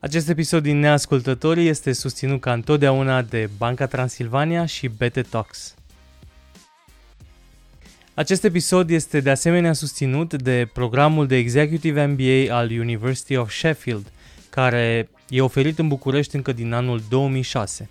Acest episod din Neascultătorii este susținut ca întotdeauna de Banca Transilvania și BT Talks. Acest episod este de asemenea susținut de programul de Executive MBA al University of Sheffield, care e oferit în București încă din anul 2006.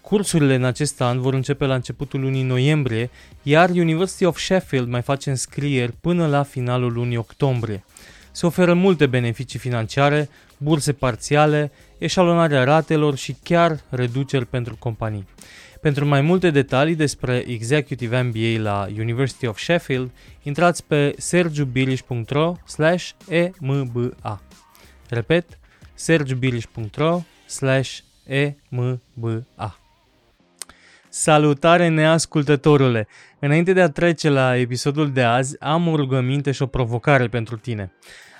Cursurile în acest an vor începe la începutul lunii noiembrie, iar University of Sheffield mai face înscrieri până la finalul lunii octombrie. Se oferă multe beneficii financiare, burse parțiale, eșalonarea ratelor și chiar reduceri pentru companii. Pentru mai multe detalii despre Executive MBA la University of Sheffield, intrați pe sergiubilish.ro emba. Repet, sergiubilish.ro emba. Salutare neascultătorule! Înainte de a trece la episodul de azi, am o rugăminte și o provocare pentru tine.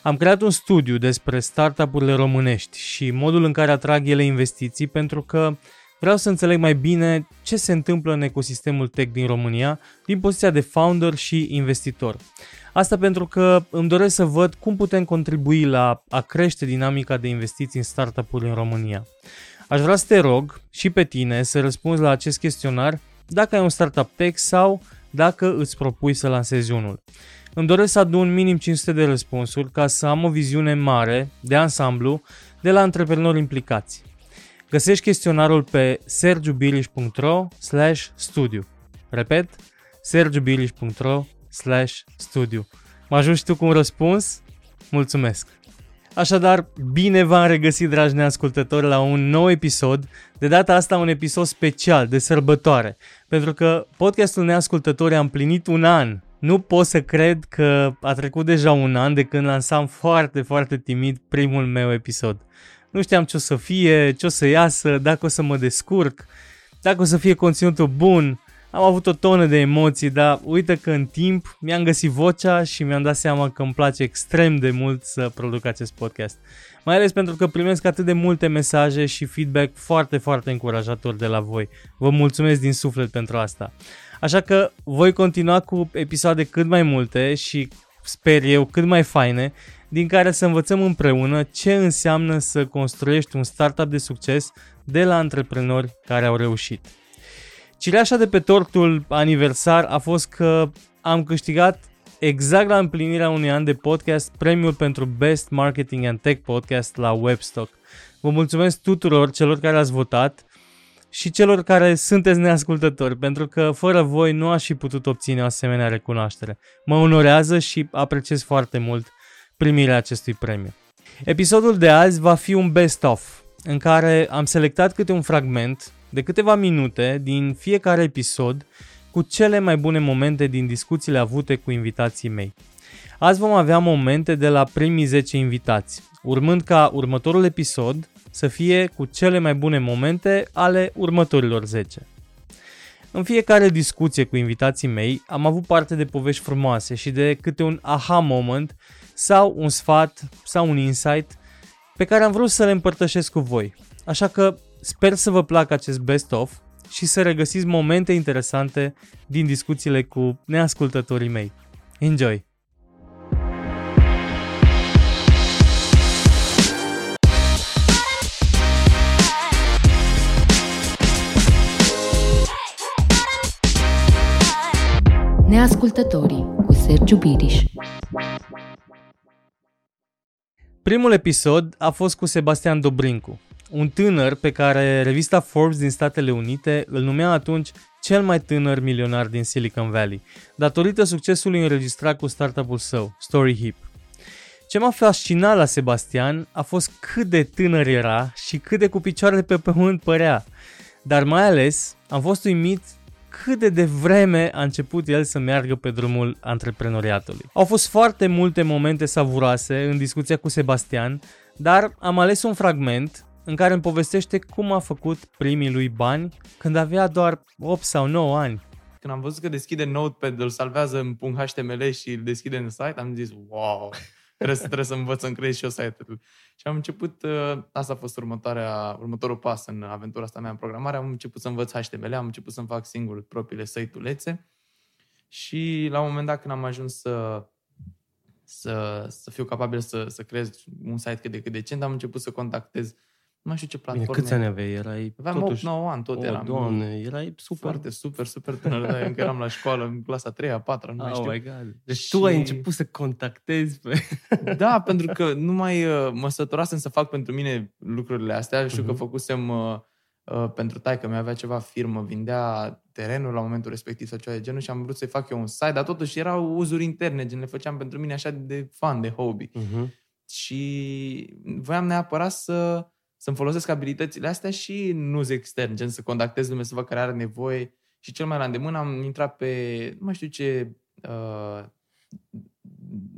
Am creat un studiu despre startup-urile românești și modul în care atrag ele investiții pentru că vreau să înțeleg mai bine ce se întâmplă în ecosistemul tech din România din poziția de founder și investitor. Asta pentru că îmi doresc să văd cum putem contribui la a crește dinamica de investiții în startup-uri în România. Aș vrea să te rog și pe tine să răspunzi la acest chestionar dacă ai un startup tech sau dacă îți propui să lansezi unul. Îmi doresc să adun minim 500 de răspunsuri ca să am o viziune mare, de ansamblu, de la antreprenori implicați. Găsești chestionarul pe sergiubilish.ro studiu. Repet, sergiubilish.ro studiu. Mă ajungi tu cu un răspuns? Mulțumesc! Așadar, bine v-am regăsit, dragi neascultători, la un nou episod, de data asta un episod special, de sărbătoare, pentru că podcastul Neascultători a împlinit un an. Nu pot să cred că a trecut deja un an de când lansam foarte, foarte timid primul meu episod. Nu știam ce o să fie, ce o să iasă, dacă o să mă descurc, dacă o să fie conținutul bun, am avut o tonă de emoții, dar uite că în timp mi-am găsit vocea și mi-am dat seama că îmi place extrem de mult să produc acest podcast. Mai ales pentru că primesc atât de multe mesaje și feedback foarte, foarte încurajator de la voi. Vă mulțumesc din suflet pentru asta. Așa că voi continua cu episoade cât mai multe și sper eu cât mai faine, din care să învățăm împreună ce înseamnă să construiești un startup de succes de la antreprenori care au reușit. Cireașa de pe tortul aniversar a fost că am câștigat exact la împlinirea unui an de podcast premiul pentru Best Marketing and Tech Podcast la Webstock. Vă mulțumesc tuturor celor care ați votat și celor care sunteți neascultători, pentru că fără voi nu aș fi putut obține o asemenea recunoaștere. Mă onorează și apreciez foarte mult primirea acestui premiu. Episodul de azi va fi un best-of, în care am selectat câte un fragment de câteva minute din fiecare episod cu cele mai bune momente din discuțiile avute cu invitații mei. Azi vom avea momente de la primii 10 invitați, urmând ca următorul episod să fie cu cele mai bune momente ale următorilor 10. În fiecare discuție cu invitații mei am avut parte de povești frumoase și de câte un aha moment sau un sfat sau un insight pe care am vrut să le împărtășesc cu voi. Așa că Sper să vă placă acest best-of și să regăsiți momente interesante din discuțiile cu neascultătorii mei. Enjoy! Neascultătorii cu Sergiu Biriș Primul episod a fost cu Sebastian Dobrincu, un tânăr pe care revista Forbes din Statele Unite îl numea atunci cel mai tânăr milionar din Silicon Valley, datorită succesului înregistrat cu startup-ul său, StoryHip. Ce m-a fascinat la Sebastian a fost cât de tânăr era și cât de cu picioarele pe pământ părea, dar mai ales am fost uimit cât de devreme a început el să meargă pe drumul antreprenoriatului. Au fost foarte multe momente savuroase în discuția cu Sebastian, dar am ales un fragment în care îmi povestește cum a făcut primii lui bani când avea doar 8 sau 9 ani. Când am văzut că deschide Notepad, îl salvează în punct HTML și îl deschide în site, am zis, wow, trebuie, să, trebuie să învăț să creez și eu site-ul. Și am început, uh, asta a fost următoarea, următorul pas în aventura asta mea în programare, am început să învăț HTML, am început să-mi fac singur propriile site-ulețe și la un moment dat când am ajuns să să, să fiu capabil să, să creez un site cât de cât decent, am început să contactez nu mai știu ce platforme. Bine, câți ani aveai? Erai Aveam totuși... 8-9 ani, tot o, eram. doamne, erai super. Foarte, super, super tânăr. Da, încă eram la școală, în clasa 3 a 4 nu mai oh știu. my God. Deci Și- tu ai început să contactezi pe... Da, pentru că nu mai uh, mă săturasem să fac pentru mine lucrurile astea. Știu că Mhm. făcusem uh, uh, pentru taică mi avea ceva firmă, vindea terenul la momentul respectiv sau ceva de genul și am vrut să-i fac eu un site, dar totuși erau uzuri interne, gen le făceam pentru mine așa de fan, de hobby. Mhm. Și voiam neapărat să, să-mi folosesc abilitățile astea și în uz extern, gen să contactez lumea, să văd care are nevoie. Și cel mai la îndemână am intrat pe, nu mai știu ce, uh,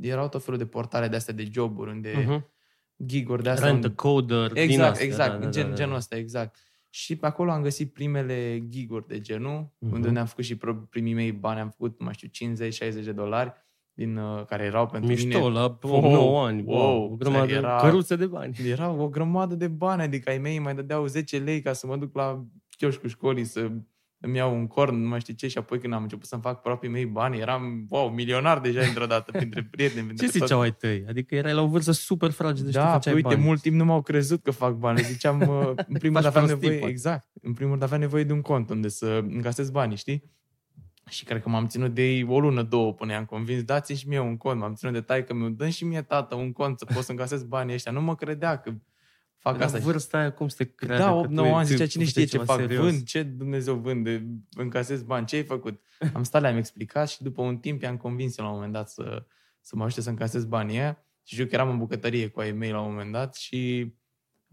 erau tot felul de portale de astea de joburi, unde Mhm. gig-uri de astea. Rent a unde- coder. din Exact, astea, exact, da, da, gen, da, da. genul ăsta, exact. Și pe acolo am găsit primele giguri de genul, Mhm. unde ne-am făcut și pro- primii mei bani, am făcut, nu mai știu, 50-60 de dolari, din, uh, care erau pentru Mișto, mine. la Wow, 9 ani. wow, Wow, o grămadă, era- căruțe de bani. Era o grămadă de bani, adică ai mei mai dădeau 10 lei ca să mă duc la chioșcul școlii să îmi iau un corn, nu mai știu ce, și apoi când am început să-mi fac proprii mei bani, eram, wow, milionar deja dintr-o dată, printre prieteni. Printre Ce toate. ziceau ai tăi? Adică erai la o vârstă super fragedă și tu Da, făceai uite, bani. mult timp nu m-au crezut că fac bani. Le ziceam, uh, în primul Faci rând aveam prostii, nevoie, poate. exact, în primul rând aveam nevoie de un cont unde să încasez banii, știi? Și cred că m-am ținut de ei o lună, două, până i-am convins, dați și mie un cont. M-am ținut de taică meu, dă și mie tată un cont să pot să încasez banii ăștia. Nu mă credea că fac la asta. vârsta aia cum să te creadă Da, că 8 tu 9 ani tu zicea cine făceai știe ce ceva fac, serios. vând, ce Dumnezeu vând, de încasez bani, ce ai făcut? Am stat, le-am explicat și după un timp i-am convins eu la un moment dat să, să mă ajute să încasez banii aia. Și știu că eram în bucătărie cu ai mei la un moment dat și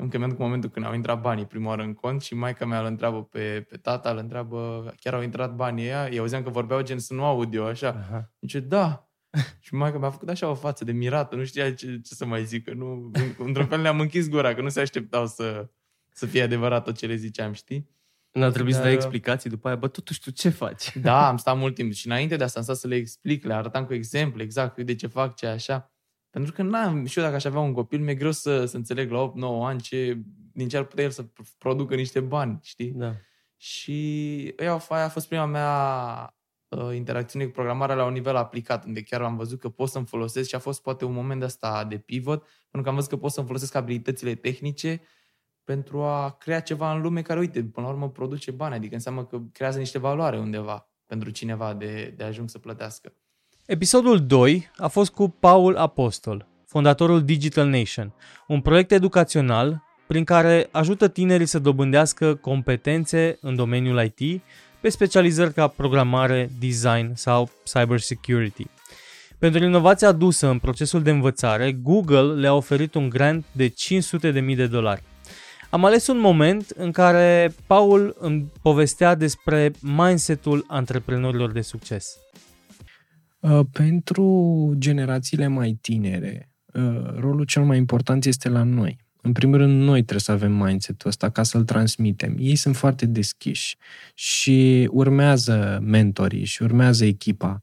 încă mi-am cu momentul când au intrat banii prima oară în cont și maica mea îl întreabă pe, pe tata, îl întreabă, chiar au intrat banii ăia? Eu auzeam că vorbeau gen să nu aud eu așa. Aha. Zice, da. Și maica mi-a făcut așa o față de mirată, nu știa ce, ce să mai zică. Nu, într-un fel le-am închis gura, că nu se așteptau să, să fie adevărat tot ce le ziceam, știi? N-a trebuit să dai Dar- explicații după aia, bă, totuși tu ce faci? Da, am stat mult timp și înainte de asta am stat să le explic, le arătam cu exemple exact uite ce fac, ce așa. Pentru că n-am, și eu dacă aș avea un copil, mi-e greu să, să înțeleg la 8-9 ani ce, din ce ar putea el să producă niște bani, știi? Da. Și aia, aia a fost prima mea uh, interacțiune cu programarea la un nivel aplicat, unde chiar am văzut că pot să-mi folosesc și a fost poate un moment ăsta de pivot, pentru că am văzut că pot să-mi folosesc abilitățile tehnice pentru a crea ceva în lume care, uite, până la urmă produce bani, adică înseamnă că creează niște valoare undeva pentru cineva de, de ajung să plătească. Episodul 2 a fost cu Paul Apostol, fondatorul Digital Nation, un proiect educațional prin care ajută tinerii să dobândească competențe în domeniul IT pe specializări ca programare, design sau cybersecurity. Pentru inovația adusă în procesul de învățare, Google le-a oferit un grant de 500.000 de dolari. Am ales un moment în care Paul îmi povestea despre mindsetul antreprenorilor de succes. Uh, Pentru generațiile mai tinere, uh, rolul cel mai important este la noi. În primul rând, noi trebuie să avem mindset-ul ăsta ca să-l transmitem. Ei sunt foarte deschiși și urmează mentorii și urmează echipa.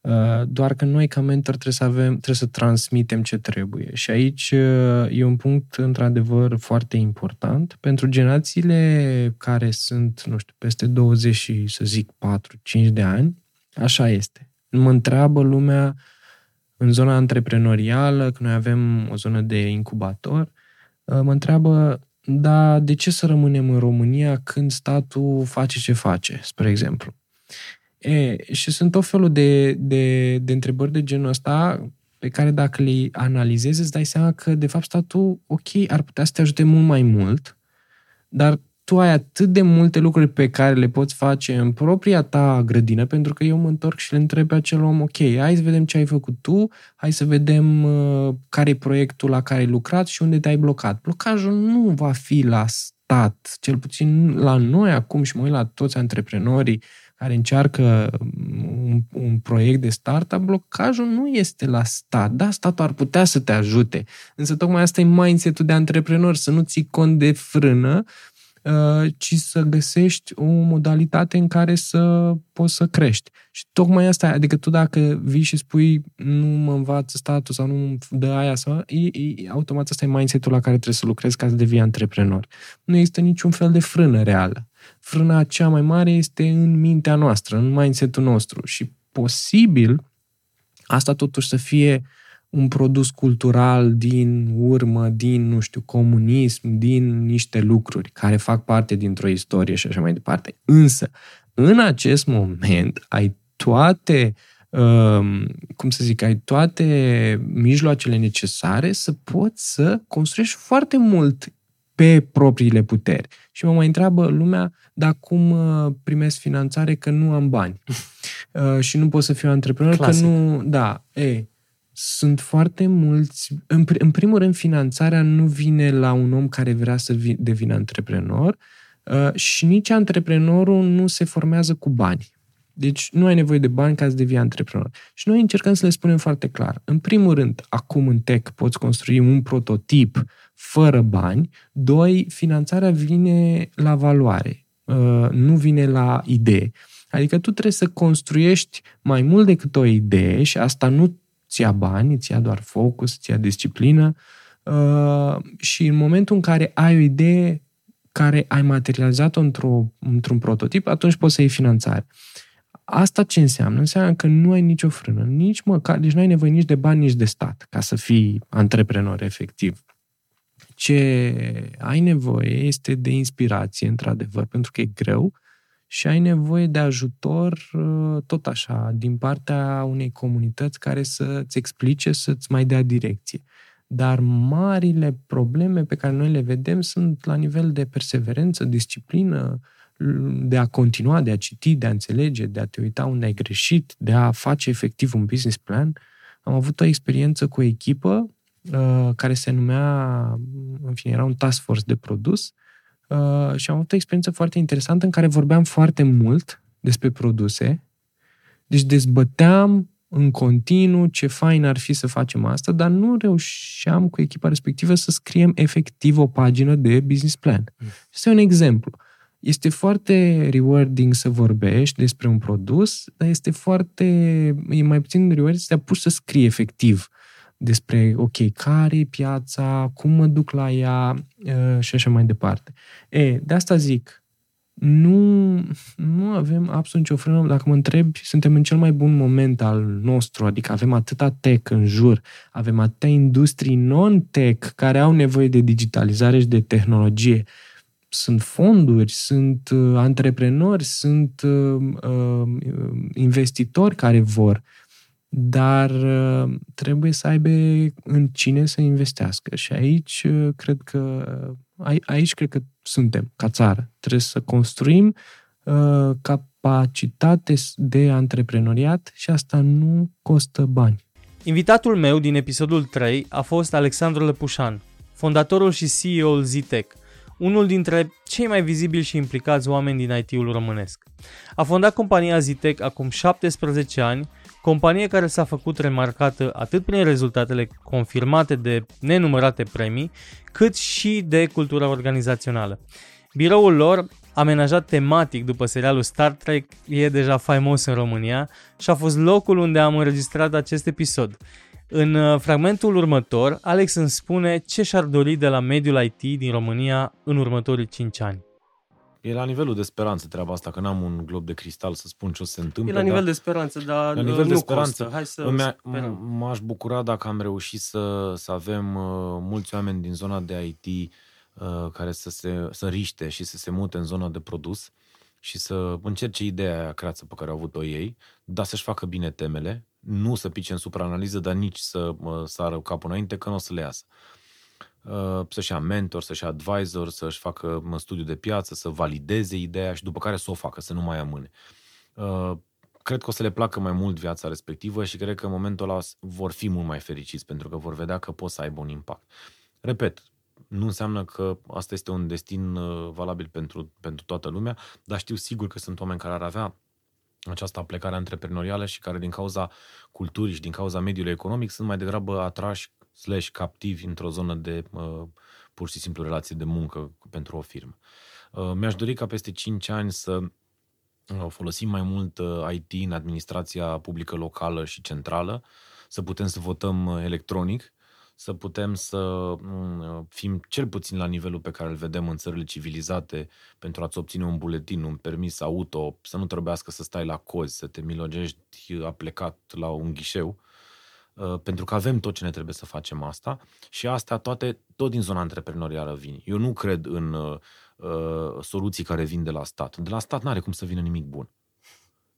Uh, Doar că noi, ca mentor, trebuie să, avem, trebuie să transmitem ce trebuie. Și aici uh, e un punct, într-adevăr, foarte important pentru generațiile care sunt, nu știu, peste 20 și, să zic, 4-5 de ani. Așa este mă întreabă lumea în zona antreprenorială, că noi avem o zonă de incubator, uh, mă întreabă, da, de ce să rămânem în România când statul face ce face, spre exemplu? E, și sunt tot felul de, de, de întrebări de genul ăsta pe care dacă le analizezi îți dai seama că de fapt statul, ok, ar putea să te ajute mult mai mult, dar tu ai atât de multe lucruri pe care le poți face în propria ta grădină, pentru că eu mă întorc și le întreb pe acel om, ok, hai să vedem ce ai făcut tu, hai să vedem uh, care e proiectul la care ai lucrat și unde te-ai blocat. Blocajul nu va fi la stat, cel puțin la noi acum și mă uit la toți antreprenorii care încearcă un, un proiect de startup, blocajul nu este la stat. Da, statul ar putea să te ajute, însă tocmai asta e mindset-ul de antreprenor, să nu ții cont de frână, uh, ci să găsești o modalitate în care să poți să crești. Și tocmai asta, e, adică tu dacă vii și spui nu mă învață statul sau nu îmi dă aia sau e, e, automat asta e mindset-ul la care trebuie să lucrezi ca să devii antreprenor. Nu există niciun fel de frână reală. Frâna cea mai mare este în mintea noastră, în mindset-ul nostru și posibil asta totuși să fie un produs cultural din urmă, din, nu știu, comunism, din niște lucruri care fac parte dintr-o istorie și așa mai departe. Însă, în acest moment, ai toate um, cum să zic, ai toate mijloacele necesare să poți să construiești foarte mult pe propriile puteri. Și mă mai întreabă lumea, dar cum uh, primesc finanțare că nu am bani uh, și nu pot să fiu antreprenor, Clasic. că nu... Da, e, sunt foarte mulți... În, în primul rând, finanțarea nu vine la un om care vrea să vi, devină antreprenor uh, și nici antreprenorul nu se formează cu bani. Deci nu ai nevoie de bani ca să devii antreprenor. Și noi încercăm să le spunem foarte clar. În primul rând, acum în tech poți construi un prototip fără bani. Doi, finanțarea vine la valoare, uh, nu vine la idee. Adică tu trebuie să construiești mai mult decât o idee și asta nu ți ia bani, ți ia doar focus, ți ia disciplină uh, și în momentul în care ai o idee care ai materializat-o într-o, într-un prototip, atunci poți să iei finanțare. Asta ce înseamnă? Înseamnă că nu ai nicio frână, nici măcar, deci nu ai nevoie nici de bani, nici de stat ca să fii antreprenor efectiv. Ce ai nevoie este de inspirație, într-adevăr, pentru că e greu și ai nevoie de ajutor uh, tot așa, din partea unei comunități care să-ți explice, să-ți mai dea direcție. Dar marile probleme pe care noi le vedem sunt la nivel de perseverență, disciplină, de a continua, de a citi, de a înțelege, de a te uita unde ai greșit, de a face efectiv un business plan. Am avut o experiență cu o echipă uh, care se numea, în fine, era un task force de produs uh, și am avut o experiență foarte interesantă în care vorbeam foarte mult despre produse. Deci dezbăteam în continuu ce fain ar fi să facem asta, dar nu reușeam cu echipa respectivă să scriem efectiv o pagină de business plan. Mm. Este un exemplu. Uh, este foarte rewarding să vorbești despre un produs, dar este foarte, e mai puțin rewarding să te apuci să scrii efectiv despre, ok, care e piața, cum mă duc la ea uh, și așa mai departe. E, de asta zic, nu, nu avem absolut nicio frână. Dacă mă întrebi, suntem în cel mai bun moment al nostru, adică avem atâta tech în jur, avem atâtea industrii non-tech care au nevoie de digitalizare și de tehnologie sunt fonduri, sunt uh, antreprenori, sunt uh, uh, investitori care vor, dar uh, trebuie să aibă în cine să investească. Și aici uh, cred că aici cred că suntem ca țară. Trebuie să construim uh, capacitate de antreprenoriat și asta nu costă bani. Invitatul meu din episodul 3 a fost Alexandru Lăpușan, fondatorul și CEO-ul Zitec, unul dintre cei mai vizibili și implicați oameni din IT-ul românesc. A fondat compania Zitec acum 17 ani, companie care s-a făcut remarcată atât prin rezultatele confirmate de nenumărate premii, cât și de cultura organizațională. Biroul lor, amenajat tematic după serialul Star Trek, e deja faimos în România și a fost locul unde am înregistrat acest episod. În uh, fragmentul următor, Alex îmi spune ce și-ar dori de la mediul IT din România în următorii 5 ani. E la nivelul de speranță treaba asta, că n-am un glob de cristal să spun ce o să se întâmple. E la nivel dar... de speranță, dar la nivel nu de speranță, costă. Hai să m- m-aș bucura dacă am reușit să, să avem uh, mulți oameni din zona de IT uh, care să se să riște și să se mute în zona de produs și să încerce ideea aia creață pe care au avut-o ei, dar să-și facă bine temele, nu să pice în supraanaliză, dar nici să mă sară capul înainte, că nu o să le iasă. Uh, să-și ia mentor, să-și ia advisor, să-și facă studiu de piață, să valideze ideea și după care să o facă, să nu mai amâne. Uh, cred că o să le placă mai mult viața respectivă și cred că în momentul ăla vor fi mult mai fericiți pentru că vor vedea că pot să aibă un impact. Repet, nu înseamnă că asta este un destin uh, valabil pentru, pentru toată lumea, dar știu sigur că sunt oameni care ar avea această plecare antreprenorială și care din cauza culturii și din cauza mediului economic sunt mai degrabă atrași slash captivi într-o zonă de uh, pur și simplu relație de muncă pentru o firmă. Uh, mi-aș dori ca peste 5 ani să uh, folosim mai mult uh, IT în administrația publică locală și centrală, să putem să votăm uh, electronic, să putem să mm, fim cel puțin la nivelul pe care îl vedem în țările civilizate pentru a-ți obține un buletin, un permis auto, să nu trebuiască să stai la cozi, să te milogești a plecat la un ghișeu. Uh, pentru că avem tot ce ne trebuie să facem asta și asta toate, tot din zona antreprenorială vin. Eu nu cred în uh, uh, soluții care vin de la stat. De la stat nu are cum să vină nimic bun.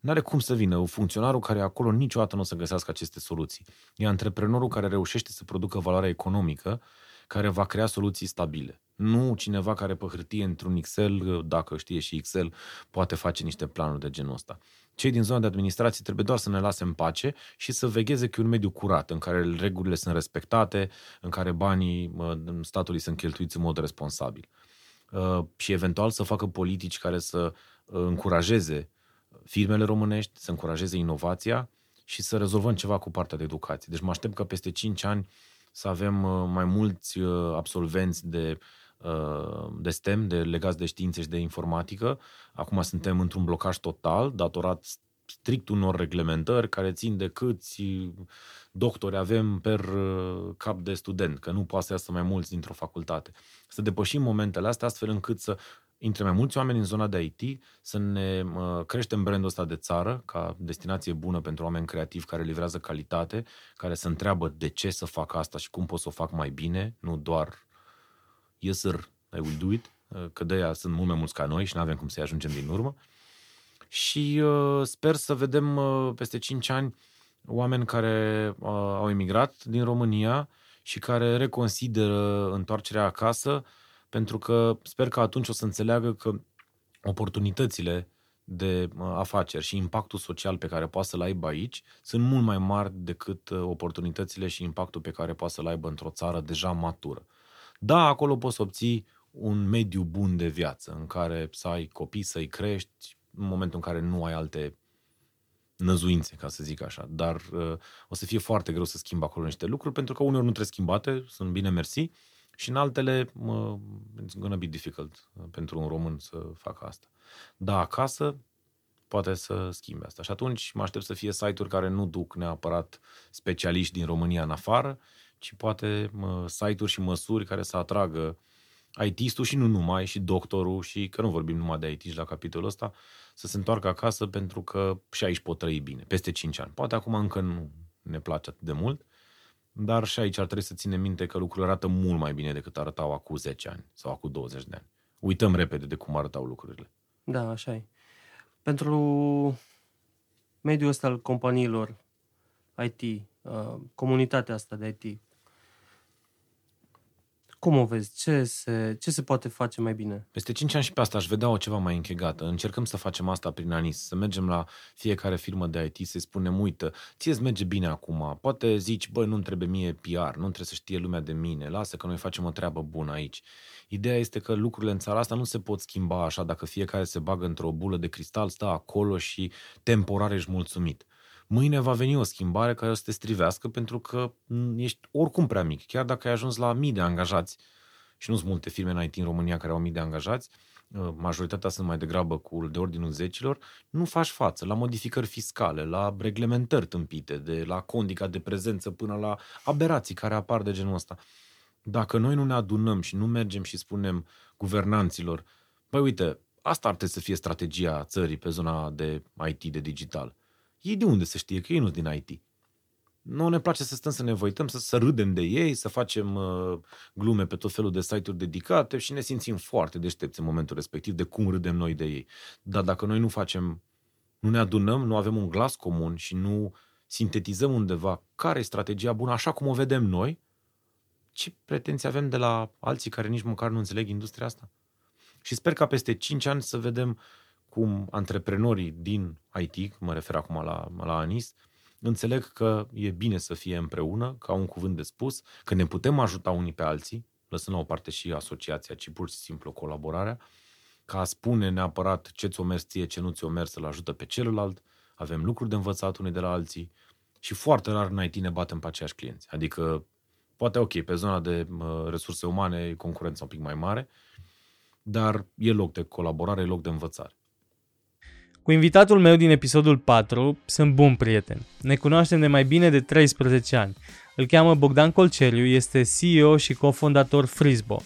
Nu are cum să vină. Funcționarul care e acolo niciodată nu o să găsească aceste soluții. E antreprenorul care reușește să producă valoare economică, care va crea soluții stabile. Nu cineva care pe hârtie într-un Excel, dacă știe și Excel, poate face niște planuri de genul ăsta. Cei din zona de administrație trebuie doar să ne lase în pace și să vegheze că e un mediu curat, în care regulile sunt respectate, în care banii statului sunt cheltuiți în mod responsabil. Uh, și eventual să facă politici care să uh, încurajeze firmele românești, să încurajeze inovația și să rezolvăm ceva cu partea de educație. Deci mă aștept că peste 5 ani să avem uh, mai mulți absolvenți de de STEM, de legați de științe și de informatică. Acum suntem într-un blocaj total, datorat strict unor reglementări care țin de câți doctori avem per uh, cap de student, că nu poate să iasă mai mulți dintr-o facultate. Să depășim momentele astea astfel încât să intre mai mulți oameni în zona de IT, să ne uh, creștem brandul ăsta de țară ca destinație bună pentru oameni creativi care livrează calitate, care se întreabă de ce să fac asta și cum pot să o fac mai bine, nu doar yes sir, I will do it, uh, că de aia sunt mult mai mulți ca noi și nu avem cum să-i ajungem din urmă. Și uh, sper să vedem uh, peste 5 ani oameni care uh, au emigrat din România și care reconsideră întoarcerea acasă, pentru că sper că atunci o să înțeleagă că oportunitățile de uh, afaceri și impactul social pe care poate să-l aibă aici sunt mult mai mari decât uh, oportunitățile și impactul pe care poate să-l aibă într-o țară deja matură. Da, acolo poți să obții un mediu bun de viață în care să ai copii, să-i crești, în momentul în care nu ai alte năzuințe, ca să zic așa. Dar uh, o să fie foarte greu să schimb acolo niște lucruri, pentru că uneori nu trebuie schimbate, sunt bine mersi, și în altele, uh, it's gonna be difficult uh, pentru un român să facă asta. Da, acasă poate să schimbe asta. Și atunci mă aștept să fie site-uri care nu duc neapărat specialiști din România în afară, ci poate uh, site-uri și măsuri care să atragă IT-istul și nu numai, și doctorul, și că nu vorbim numai de IT la capitolul ăsta, să se întoarcă acasă pentru că și aici pot trăi bine, peste 5 ani. Poate acum încă nu ne place atât de mult, dar și aici ar trebui să ținem minte că lucrurile arată mult mai bine decât arătau acum 10 ani sau acum 20 de ani. Uităm repede de cum arătau lucrurile. Da, așa e. Pentru mediul ăsta al companiilor IT, uh, comunitatea asta de IT, cum o vezi? Ce se, ce se poate face mai bine? Peste 5 ani și pe asta aș vedea o ceva mai închegată. Încercăm să facem asta prin ANIS, să mergem la fiecare firmă de IT, să-i spunem, uită, ție îți merge bine acum, poate zici, băi, nu-mi trebuie mie PR, nu trebuie să știe lumea de mine, lasă că noi facem o treabă bună aici. Ideea este că lucrurile în țara asta nu se pot schimba așa dacă fiecare se bagă într-o bulă de cristal, stă acolo și temporar ești mulțumit mâine va veni o schimbare care o să te strivească pentru că ești oricum prea mic. Chiar dacă ai ajuns la mii de angajați, și nu sunt multe firme în IT în România care au mii de angajați, uh, majoritatea sunt mai degrabă cu de ordinul zecilor, nu faci față la modificări fiscale, la reglementări tâmpite, de la condica de prezență până la aberații care apar de genul ăsta. Dacă noi nu ne adunăm și nu mergem și spunem guvernanților, băi uite, asta ar trebui să fie strategia țării pe zona de IT, de digital. Ei de unde să știe că ei nu din IT? Nu ne place să stăm să ne voităm, să, să râdem de ei, să facem uh, glume pe tot felul de site-uri dedicate și ne simțim foarte deștepți în momentul respectiv de cum râdem noi de ei. Dar dacă noi nu facem, nu ne adunăm, nu avem un glas comun și nu sintetizăm undeva care e strategia bună așa cum o vedem noi, ce pretenții avem de la alții care nici măcar nu înțeleg industria asta? Și sper ca peste 5 ani să vedem cum antreprenorii din IT, mă refer acum la, la ANIS, înțeleg că e bine să fie împreună, ca un cuvânt de spus, că ne putem ajuta unii pe alții, lăsând la o parte și asociația, ci pur și simplu colaborarea, ca a spune neapărat ce ți-o mers ție, ce nu ți-o mers, să-l ajută pe celălalt, avem lucruri de învățat unii de la alții și foarte rar în IT ne batem pe aceiași clienți. Adică, poate ok, pe zona de uh, resurse umane e concurența un pic mai mare, dar e loc de colaborare, e loc de învățare. Cu invitatul meu din episodul 4 sunt bun prieten. Ne cunoaștem de mai bine de 13 ani. Îl cheamă Bogdan Colceriu, este CEO și cofondator Frisbo.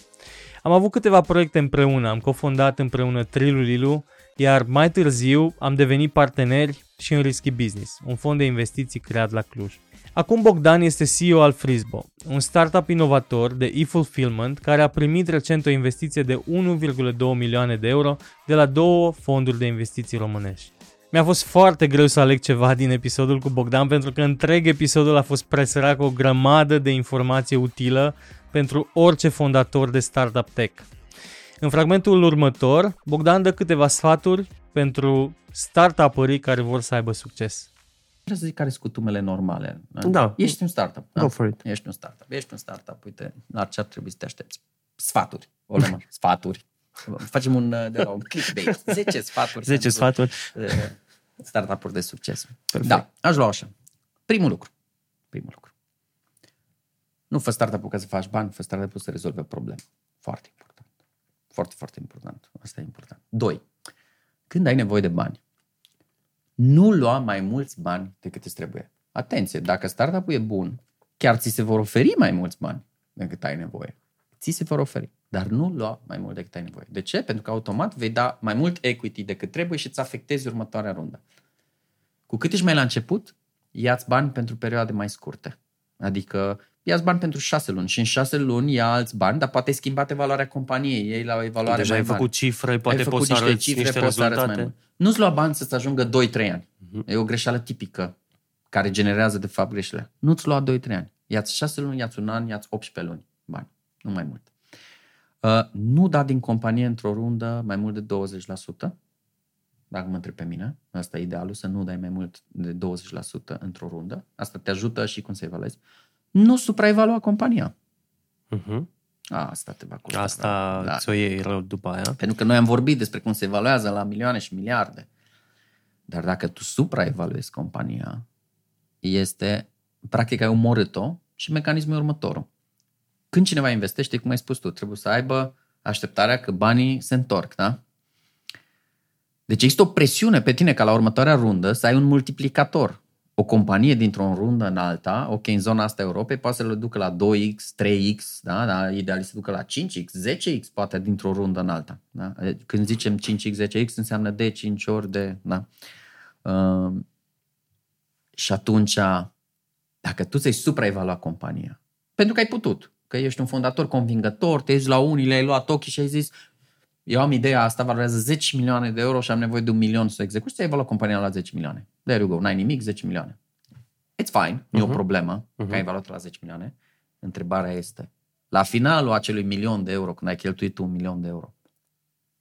Am avut câteva proiecte împreună, am cofondat împreună Trilulilu, iar mai târziu am devenit parteneri și în Risky Business, un fond de investiții creat la Cluj. Acum Bogdan este CEO al Frisbo, un startup inovator de e-fulfillment care a primit recent o investiție de 1,2 milioane de euro de la două fonduri de investiții românești. Mi-a fost foarte greu să aleg ceva din episodul cu Bogdan pentru că întreg episodul a fost presărat cu o grămadă de informație utilă pentru orice fondator de startup tech. În fragmentul următor, Bogdan dă câteva sfaturi pentru startup-ării care vor să aibă succes. Vreau să zic care sunt cutumele normale. Da. Ești un startup. Da? Go for it. Ești un startup. Ești un startup. Uite, la ce ar trebui să te aștepți? Sfaturi. O luăm așa. Sfaturi. Facem un, uh, de la un clickbait. 10 sfaturi. 10 pentru, sfaturi. uh, Startup-uri de succes. Perfect. Da, aș lua așa. Primul lucru. Primul lucru. Nu fă startup-ul ca să faci bani, fă startup-ul să rezolve o problemă. Foarte important. Foarte, foarte important. Asta e important. Doi. Când ai nevoie de bani, nu lua mai mulți bani decât îți trebuie. Atenție, dacă startup-ul e bun, chiar ți se vor oferi mai mulți bani decât ai nevoie. Ți se vor oferi, dar nu lua mai mult decât ai nevoie. De ce? Pentru că automat vei da mai mult equity decât trebuie și îți afectezi următoarea rundă. Cu cât ești mai la început, ia-ți bani pentru perioade mai scurte. Adică ia-ți bani pentru șase luni și în șase luni ia alți bani, dar poate schimbate valoarea companiei, ei la o evaluare Deja mai ai mare. făcut cifre, poate ai făcut poți să niște arăți cifre, niște poți să arăți mai rezultate. mult. Nu-ți lua bani să-ți ajungă 2-3 ani. Mhm. E o greșeală tipică care generează de fapt greșelile. Nu-ți lua 2-3 ani. Ia-ți 6 luni, ia-ți un an, ia-ți 18 luni bani. Nu mai mult. Uh, nu da din companie într-o rundă mai mult de 20%. Dacă mă întreb pe mine, asta e idealul, să nu dai mai mult de 20% într-o rundă. Asta te ajută și cum să evaluezi. Nu supraevalua compania. Mhm. Asta te va costa. Asta Da. ți-o iei rău după aia. Pentru că noi am vorbit despre cum se evaluează la milioane și miliarde. Dar dacă tu supraevaluezi compania, este, practic ai omorât-o și mecanismul e următorul. Când cineva investește, cum ai spus tu, trebuie să aibă așteptarea că banii se întorc, da? Deci există o presiune pe tine ca la următoarea rundă să ai un multiplicator. O companie dintr-o rundă în alta, ok, în zona asta Europei, poate să le ducă la 2x, 3x, da? da? ideal să ducă la 5x, 10x, poate dintr-o rundă în alta. Da? Când zicem 5x, 10x, înseamnă de 5 ori de... Da? Uh, și atunci, dacă tu ți-ai supraevaluat compania, pentru că ai putut, că ești un fondator convingător, te ești la unii, le-ai luat ochii și ai zis eu am ideea asta, valorează 10 milioane de euro și am nevoie de un milion să execut și ți-ai evaluat compania la 10 milioane. There you go, n-ai nimic, 10 milioane. It's fine, nu e o Mhm. problemă Mhm. că ai evaluat la 10 milioane. Întrebarea este, la finalul acelui milion de euro, când ai cheltuit tu un milion de euro,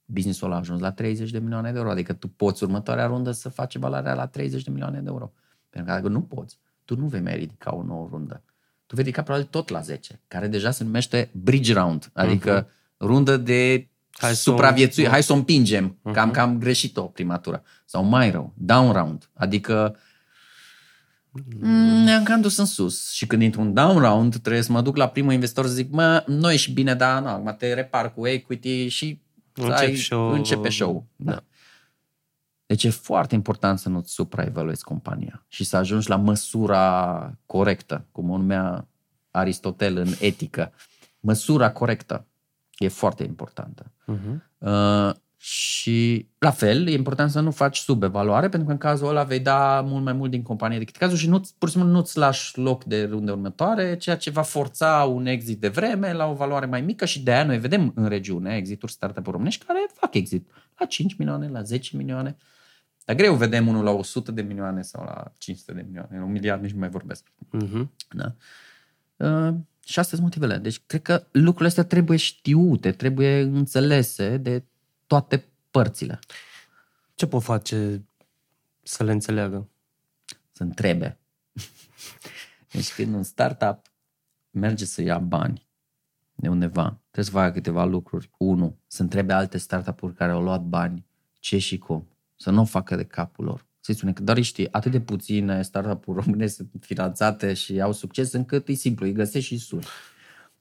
businessul ăla a ajuns la 30 de milioane de euro, adică tu poți următoarea rundă să faci valoarea la 30 de milioane de euro. Pentru că dacă nu poți, tu nu vei mai ridica o nouă rundă. Tu vei ridica probabil tot la 10, care deja se numește bridge round, adică rundă de Hai să o- supraviețuire, hai să o împingem, că am Mhm. cam greșit-o prima tură. Sau mai rău, down round, adică mm, ne-am cam dus în sus. Și când intru un down round, trebuie să mă duc la primul investitor să zic, mă, nu ești bine, dar nu, acum te repar cu equity și Încep ai, show- începe show Da. Da. Deci e foarte important să nu-ți supraevaluezi compania și să ajungi la măsura corectă, cum o numea Aristotel în etică. Măsura corectă e foarte importantă. Mhm. Uh, și la fel, e important să nu faci subevaluare, pentru că în cazul ăla vei da mult mai mult din companie decât cazul și nu, pur și simplu nu-ți lași loc de runde următoare, ceea ce va forța un exit de vreme la o valoare mai mică și de aia noi vedem în regiune exituri startup-uri românești care fac exit la 5 milioane, la 10 milioane. Dar greu vedem unul la 100 de milioane sau la 500 de milioane, la un miliard nici nu mai vorbesc. Mhm. Da? Uh, și astea sunt motivele. Deci cred că lucrurile astea trebuie știute, trebuie înțelese de toate părțile. Ce pot face să le înțeleagă? Să întrebe. Deci când un startup merge să ia bani de undeva, trebuie să facă câteva lucruri. Unu, să întrebe alte startup-uri care au luat bani ce și cum. Să nu o facă de capul lor. Să-i spune că doar știi, atât de puține startup-uri române sunt finanțate și au succes încât e simplu, îi găsești și suni.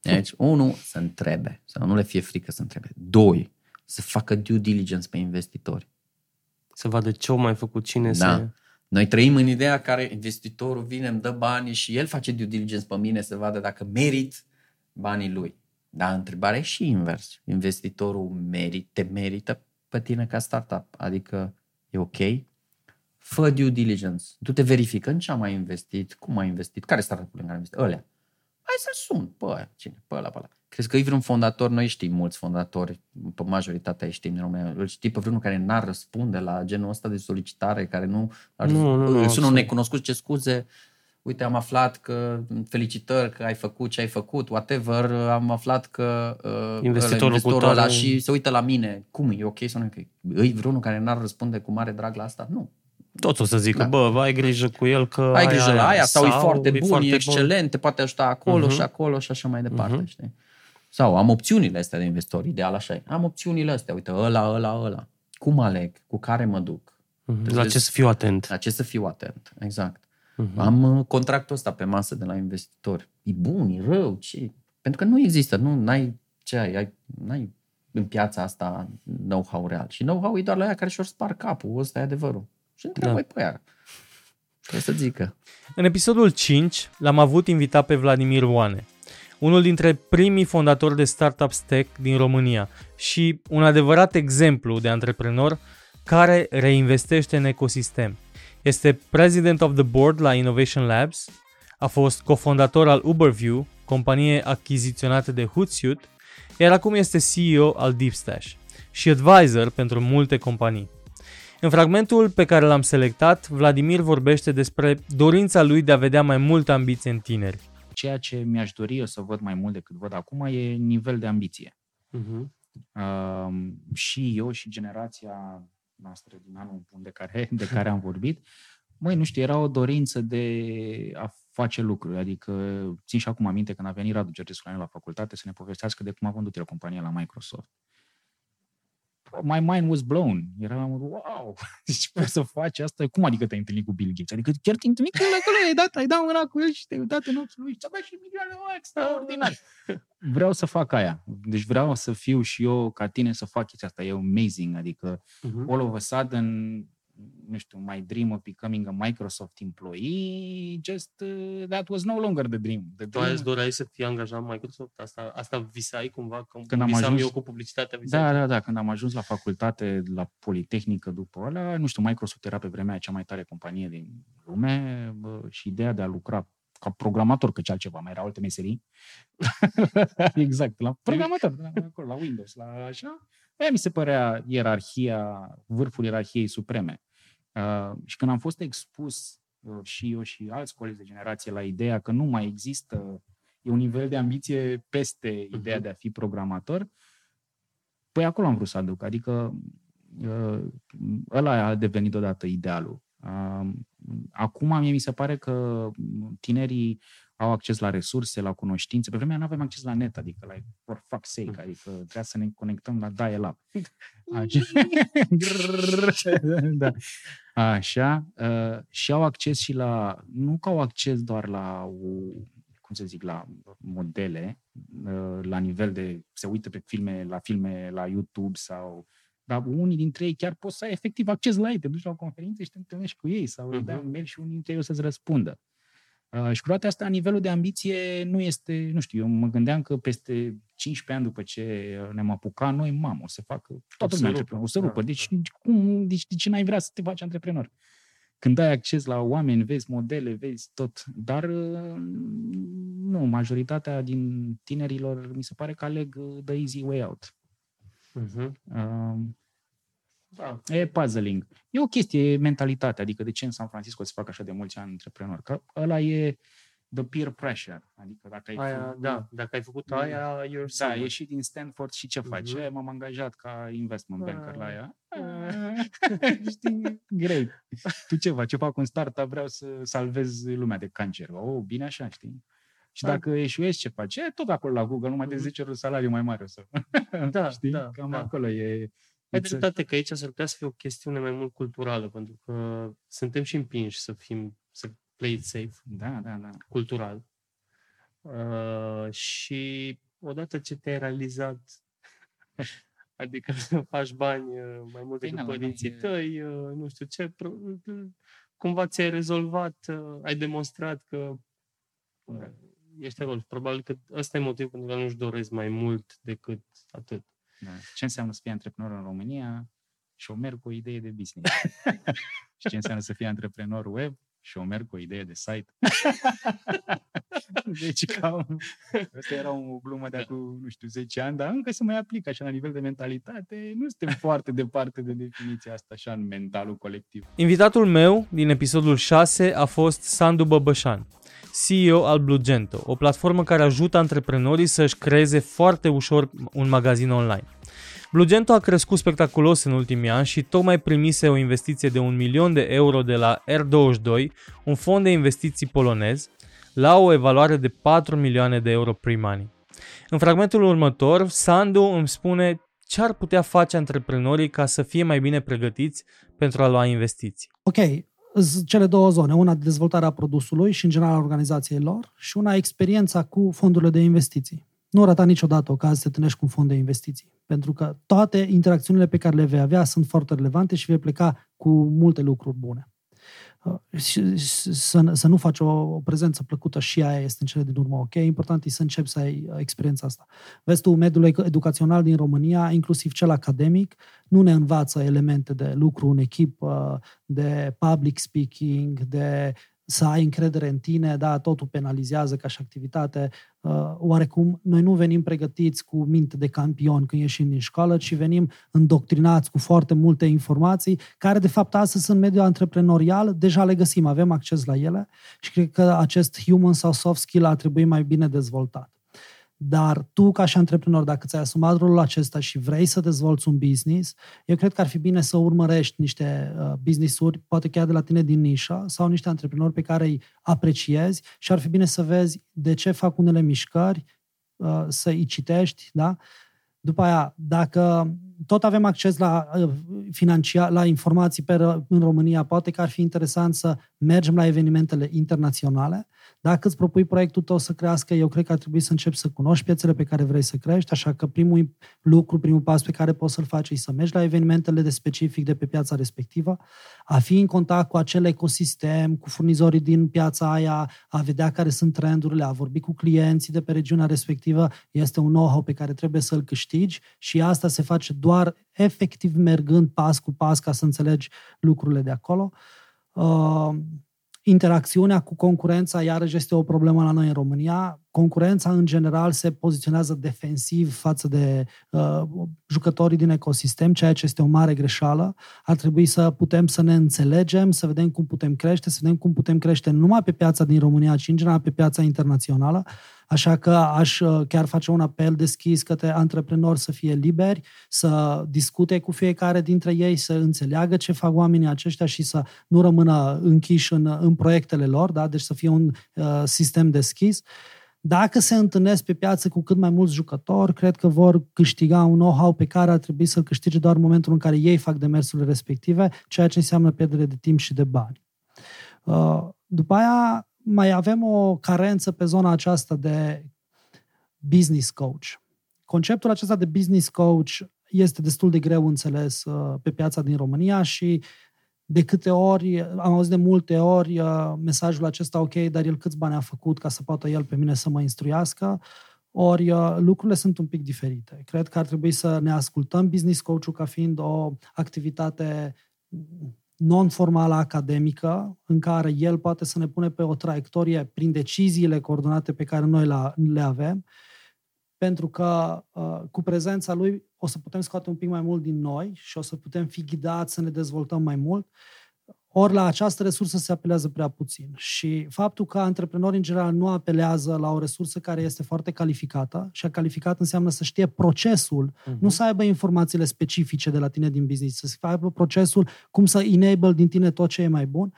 Deci, unu, să întrebe, să nu le fie frică să întrebe. Doi, să facă due diligence pe investitori. Să vadă ce au mai făcut cine Da. se... Noi trăim în ideea care investitorul vine, îmi dă bani și el face due diligence pe mine să vadă dacă merit banii lui. Dar întrebarea e și invers. Investitorul merit, te merită pe tine ca startup. Adică e ok, Fă due diligence. Du-te verifică în ce am mai investit, cum am investit, care startup-uri în care am investit, ălea. Hai să-l sun, pe aia, cine, pe ăla, pe ăla. Crezi că e vreun fondator, noi știm mulți fondatori, pe majoritatea îi știm din România, îl știi pe vreunul care n-ar răspunde la genul ăsta de solicitare, care nu, ar, Nu, nu, nu, îl sună un absolut. necunoscut, ce scuze, uite, am aflat că, felicitări că ai făcut ce ai făcut, whatever, am aflat că uh, Investitorul ăla, investitorul cu tare- ăla și se uită la mine, cum e, e ok sau nu e ok? Îi vreunul care n-ar răspunde cu mare drag la asta? Nu. Toți o să zică, Da. bă, ai grijă cu el că Ai grijă la aia, sau, e foarte bun, foarte e excelent, te poate ajuta acolo Mhm. și acolo și așa mai departe, Mhm. știi? Sau am opțiunile astea de investitori, ideal așa e. Am opțiunile astea, uite, ăla, ăla, ăla. Cum aleg? Cu care mă duc? Mhm. La ce să fiu atent. La ce să fiu atent? Exact. Mhm. Am uh, contractul ăsta pe masă de la investitori. E bun, e rău, ce? Pentru că nu există, nu ai ce ai, ai n-ai în piața asta know-how real. Și know-how e doar la aia care și-or spar capul, ăsta e adevărul. Și întreabă Da. pe aia. Ce să zică? În episodul 5 l-am avut invitat pe Vladimir Oane, unul dintre primii fondatori de startup tech din România și un adevărat exemplu de antreprenor care reinvestește în ecosistem. Este President of the Board la Innovation Labs, a fost cofondator al Uberview, companie achiziționată de Hootsuite, iar acum este CEO al DeepStash și advisor pentru multe companii. În fragmentul pe care l-am selectat, Vladimir vorbește despre dorința lui de a vedea mai multă ambiție în tineri. Ceea ce mi-aș dori eu să văd mai mult decât văd acum e nivel de ambiție. Mhm. Uh, și eu și generația noastră din anul bun de care, de care am vorbit, măi, nu știu, era o dorință de a face lucruri. Adică țin și acum aminte când a venit Radu Georgescu la noi la facultate să ne povestească de cum a vândut el compania la Microsoft. My mind was blown. Era, wow, deci poți să faci asta? Cum adică te-ai întâlnit cu Bill Gates? Adică chiar te-ai întâlnit cu el acolo, ai dat, ai dat mâna cu el și te-ai uitat în ochii lui și ți-a dat și milioane, mă, extraordinar. Vreau să fac aia. Deci vreau să fiu și eu ca tine să fac chestia asta. E amazing. Adică Mhm. all of a sudden, nu știu, my dream of becoming a Microsoft employee, just uh, that was no longer the dream. The Tu dream ai doreai să fii angajat în Microsoft? Asta, asta visai cumva? Cum Când am visam ajuns- eu cu publicitatea visai? Da, da, da. Când am ajuns la facultate, la Politehnică după ăla, nu știu, Microsoft era pe vremea aia cea mai tare companie din lume bă, și ideea de a lucra ca programator, că ce altceva, mai erau alte meserii. exact, la programator, la, acolo, la Windows, la așa. Aia mi se părea ierarhia, vârful ierarhiei supreme. Uh, și când am fost expus uh, și eu și alți colegi de generație la ideea că nu mai există, e un nivel de ambiție peste ideea de a fi programator, Păi acolo am vrut să aduc, adică uh, ăla a devenit odată idealul. Uh, Acum mie mi se pare că tinerii au acces la resurse, la cunoștințe. Pe vremea nu aveam acces la net, adică like, for fuck's sake, adică trebuia să ne conectăm la dial-up. Așa. da. Așa. Uh, și au acces și la, nu că au acces doar la o, cum să zic, la modele, uh, la nivel de, se uită pe filme, la filme la YouTube sau dar unii dintre ei chiar poți să ai efectiv acces la ei, te duci la o conferință și te întâlnești cu ei sau îi dai un mail și unii dintre ei o să-ți răspundă. Uh, și cu toate astea, nivelul de ambiție nu este, nu știu, eu mă gândeam că peste 15 ani după ce ne-am apucat noi, mamă, o să facă toată să lumea rupă. antreprenor, o să Da, rupă. Deci, cum, deci de ce n-ai vrea să te faci antreprenor? Când ai acces la oameni, vezi modele, vezi tot. Dar uh, nu, majoritatea din tinerilor mi se pare că aleg uh, the easy way out. Mhm. Um, Da. E puzzling. E o chestie, e mentalitatea. Adică de ce în San Francisco se fac așa de mulți ani antreprenori? Că ăla e the peer pressure. Adică dacă ai Aia, făcut- da, dacă ai făcut aia, you're da, somewhere. ieși din Stanford și ce faci? Mhm. E, M-am angajat ca investment banker la ea. Ah. Știi? Great. Tu ce faci? Ce fac un startup? Vreau să salvez lumea de cancer. Oh, bine așa, știi? Și Da. dacă eșuezi, ce faci? E, tot acolo la Google, numai de Mhm. 10 ori salariu mai mare o să. Da, știi? da, Cam da. acolo e. Ai It's a- dreptate că aici s-ar putea să fie o chestiune mai mult culturală, pentru că suntem și împinși să fim, să play it safe, Da, da, da. cultural. Uh, și odată ce te-ai realizat, adică să faci bani uh, mai mult Păi decât na, la noi părinții e- tăi, uh, nu știu ce, pro- cumva ți-ai rezolvat, uh, ai demonstrat că uh, ești acolo. Probabil că ăsta e motivul pentru care nu-și doresc mai mult decât atât. Da. Ce înseamnă să fii antreprenor în România? și o merg cu o idee de business. și ce înseamnă să fii antreprenor web? Și o merg cu o idee de site. deci, cam, asta era o glumă de acum, nu știu, 10 ani, dar încă se mai aplică așa la nivel de mentalitate. Nu suntem foarte departe de definiția asta așa în mentalul colectiv. Invitatul meu din episodul 6 a fost Sandu Băbășan, CEO al Blugento, o platformă care ajută antreprenorii să-și creeze foarte ușor un magazin online. Blugento a crescut spectaculos în ultimii ani și tocmai primise o investiție de un milion de euro de la R22, un fond de investiții polonez, la o evaluare de 4 milioane de euro pre-money. În fragmentul următor, Sandu îmi spune ce ar putea face antreprenorii ca să fie mai bine pregătiți pentru a lua investiții. Ok, sunt cele două zone. Una de dezvoltarea produsului și, în general, organizației lor și una experiența cu fondurile de investiții. Nu rata niciodată ocazia să te întâlnești cu un fond de investiții. Pentru că toate interacțiunile pe care le vei avea sunt foarte relevante și vei pleca cu multe lucruri bune. Uh, și să, să nu faci o, o prezență plăcută și aia este în cele din urmă ok. Important e să începi să ai uh, experiența asta. Vezi tu, mediul educațional din România, inclusiv cel academic, nu ne învață elemente de lucru în echipă, de public speaking, de să ai încredere în tine, da, totul penalizează ca și activitate. Uh, oarecum, noi nu venim pregătiți cu minte de campion când ieșim din școală, ci venim îndoctrinați cu foarte multe informații, care de fapt astăzi în mediul antreprenorial deja le găsim, avem acces la ele și cred că acest human sau soft skill ar trebui mai bine dezvoltat. Dar tu, ca și antreprenor, dacă ți-ai asumat rolul acesta și vrei să dezvolți un business, eu cred că ar fi bine să urmărești niște uh, business-uri, poate chiar de la tine din nișă, sau niște antreprenori pe care îi apreciezi și ar fi bine să vezi de ce fac unele mișcări, uh, să îi citești, da? După aia, dacă tot avem acces la, uh, financiar, la informații pe, în România, poate că ar fi interesant să mergem la evenimentele internaționale, dacă îți propui proiectul tău să crească, eu cred că ar trebui să începi să cunoști piețele pe care vrei să crești, așa că primul lucru, primul pas pe care poți să-l faci e să mergi la evenimentele de specific de pe piața respectivă, a fi în contact cu acel ecosistem, cu furnizorii din piața aia, a vedea care sunt trendurile, a vorbi cu clienții de pe regiunea respectivă, este un know-how pe care trebuie să-l câștigi și asta se face doar efectiv mergând pas cu pas ca să înțelegi lucrurile de acolo. Uh, interacțiunea cu concurența, iarăși, este o problemă la noi în România. Concurența, în general, se poziționează defensiv față de uh, jucătorii din ecosistem, ceea ce este o mare greșeală. Ar trebui să putem să ne înțelegem, să vedem cum putem crește, să vedem cum putem crește nu numai pe piața din România, ci în general pe piața internațională. Așa că aș uh, chiar face un apel deschis către antreprenori să fie liberi, să discute cu fiecare dintre ei, să înțeleagă ce fac oamenii aceștia și să nu rămână închiși în, în proiectele lor, da? deci să fie un uh, sistem deschis. Dacă se întâlnesc pe piață cu cât mai mulți jucători, cred că vor câștiga un know-how pe care ar trebui să-l câștige doar în momentul în care ei fac demersurile respective, ceea ce înseamnă pierdere de timp și de bani. Uh, după aia, mai avem o carență pe zona aceasta de business coach. Conceptul acesta de business coach este destul de greu înțeles uh, pe piața din România și de câte ori, am auzit de multe ori uh, mesajul acesta, ok, dar el câți bani a făcut ca să poată el pe mine să mă instruiască, ori uh, lucrurile sunt un pic diferite. Cred că ar trebui să ne ascultăm business coach-ul ca fiind o activitate non-formală academică, în care el poate să ne pune pe o traiectorie prin deciziile coordonate pe care noi le avem, pentru că uh, cu prezența lui o să putem scoate un pic mai mult din noi și o să putem fi ghidați să ne dezvoltăm mai mult ori la această resursă se apelează prea puțin. Și faptul că antreprenorii în general nu apelează la o resursă care este foarte calificată, și a calificat înseamnă să știe procesul, uh-huh. nu să aibă informațiile specifice de la tine din business, să aibă procesul, cum să enable din tine tot ce e mai bun,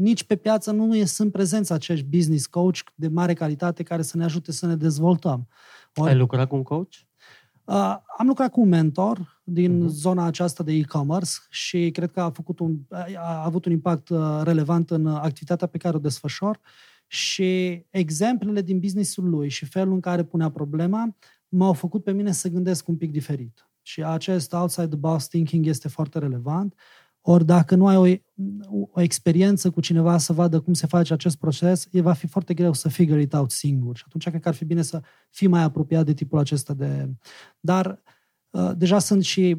nici pe piață nu sunt prezenți acești business coach de mare calitate care să ne ajute să ne dezvoltăm. Ori, Ai lucrat cu un coach? Uh, am lucrat cu un mentor din uh-huh. zona aceasta de e-commerce și cred că a, făcut un, a avut un impact uh, relevant în activitatea pe care o desfășor și exemplele din businessul lui și felul în care punea problema m-au făcut pe mine să gândesc un pic diferit. Și acest outside the box thinking este foarte relevant. Ori dacă nu ai o, o experiență cu cineva să vadă cum se face acest proces, e va fi foarte greu să figure it out singur. Și atunci cred că ar fi bine să fii mai apropiat de tipul acesta de... Dar uh, deja sunt și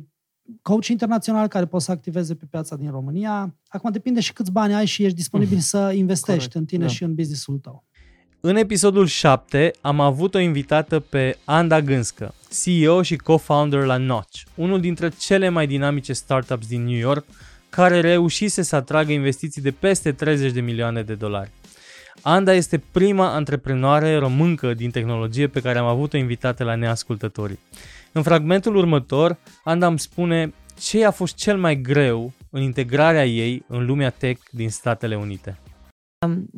coach internațional care poate să activeze pe piața din România. Acum depinde și câți bani ai și ești disponibil Mhm. să investești Corect, în tine da. și în businessul tău. În episodul 7 am avut o invitată pe Anda Gânscă, CEO și co-founder la Notch, unul dintre cele mai dinamice startups din New York, care reușise să atragă investiții de peste 30 de milioane de dolari. Anda este prima antreprenoare româncă din tehnologie pe care am avut-o invitată la neascultătorii. În fragmentul următor, Anda îmi spune ce a fost cel mai greu în integrarea ei în lumea tech din Statele Unite.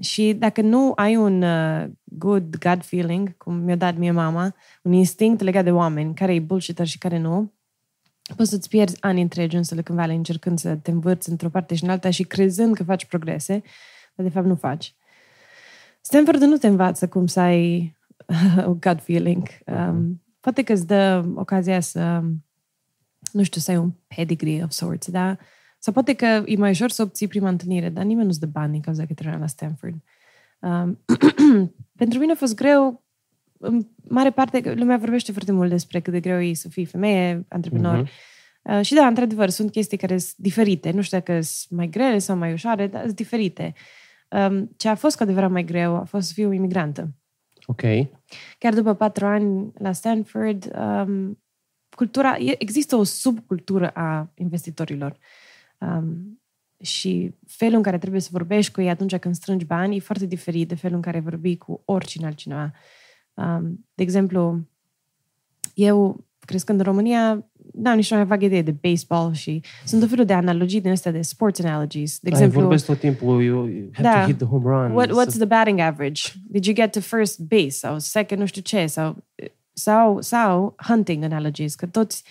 Și dacă nu ai un uh, good gut feeling, cum mi-a dat mie mama, un instinct legat de oameni, care e bullshitter și care nu, poți să-ți pierzi ani întregi în Silicon Valley încercând să te învârți într-o parte și în alta și crezând că faci progrese, dar de fapt nu faci. Stanford nu te învață cum să ai un gut feeling. Um, poate că îți dă ocazia să, nu știu, să ai un pedigree of sorts, da? Sau poate că e mai ușor să obții prima întâlnire, dar nimeni nu-ți dă bani din cauza că te la Stanford. Um, pentru mine a fost greu, în mare parte, că lumea vorbește foarte mult despre cât de greu e să fii femeie, antreprenor. Mhm. Uh, și da, într-adevăr, sunt chestii care sunt diferite. Nu știu dacă sunt mai grele sau mai ușoare, dar sunt diferite. Um, ce a fost cu adevărat mai greu a fost să fiu imigrantă. Ok. Chiar după patru ani la Stanford, um, cultura, e- există o subcultură a investitorilor. Um, și felul în care trebuie să vorbești cu ei atunci când strângi bani e foarte diferit de felul în care vorbi cu oricine altcineva. Um, de exemplu, eu, crescând în România, n-am nici mai vagă idee de baseball și sunt o felul de analogii din astea de sports analogies. De Ai exemplu, vorbesc tot timpul, you, you have Da. to hit the home run. What, what's Să- the batting average? Did you get to first base sau second nu știu ce sau sau, sau hunting analogies, că toți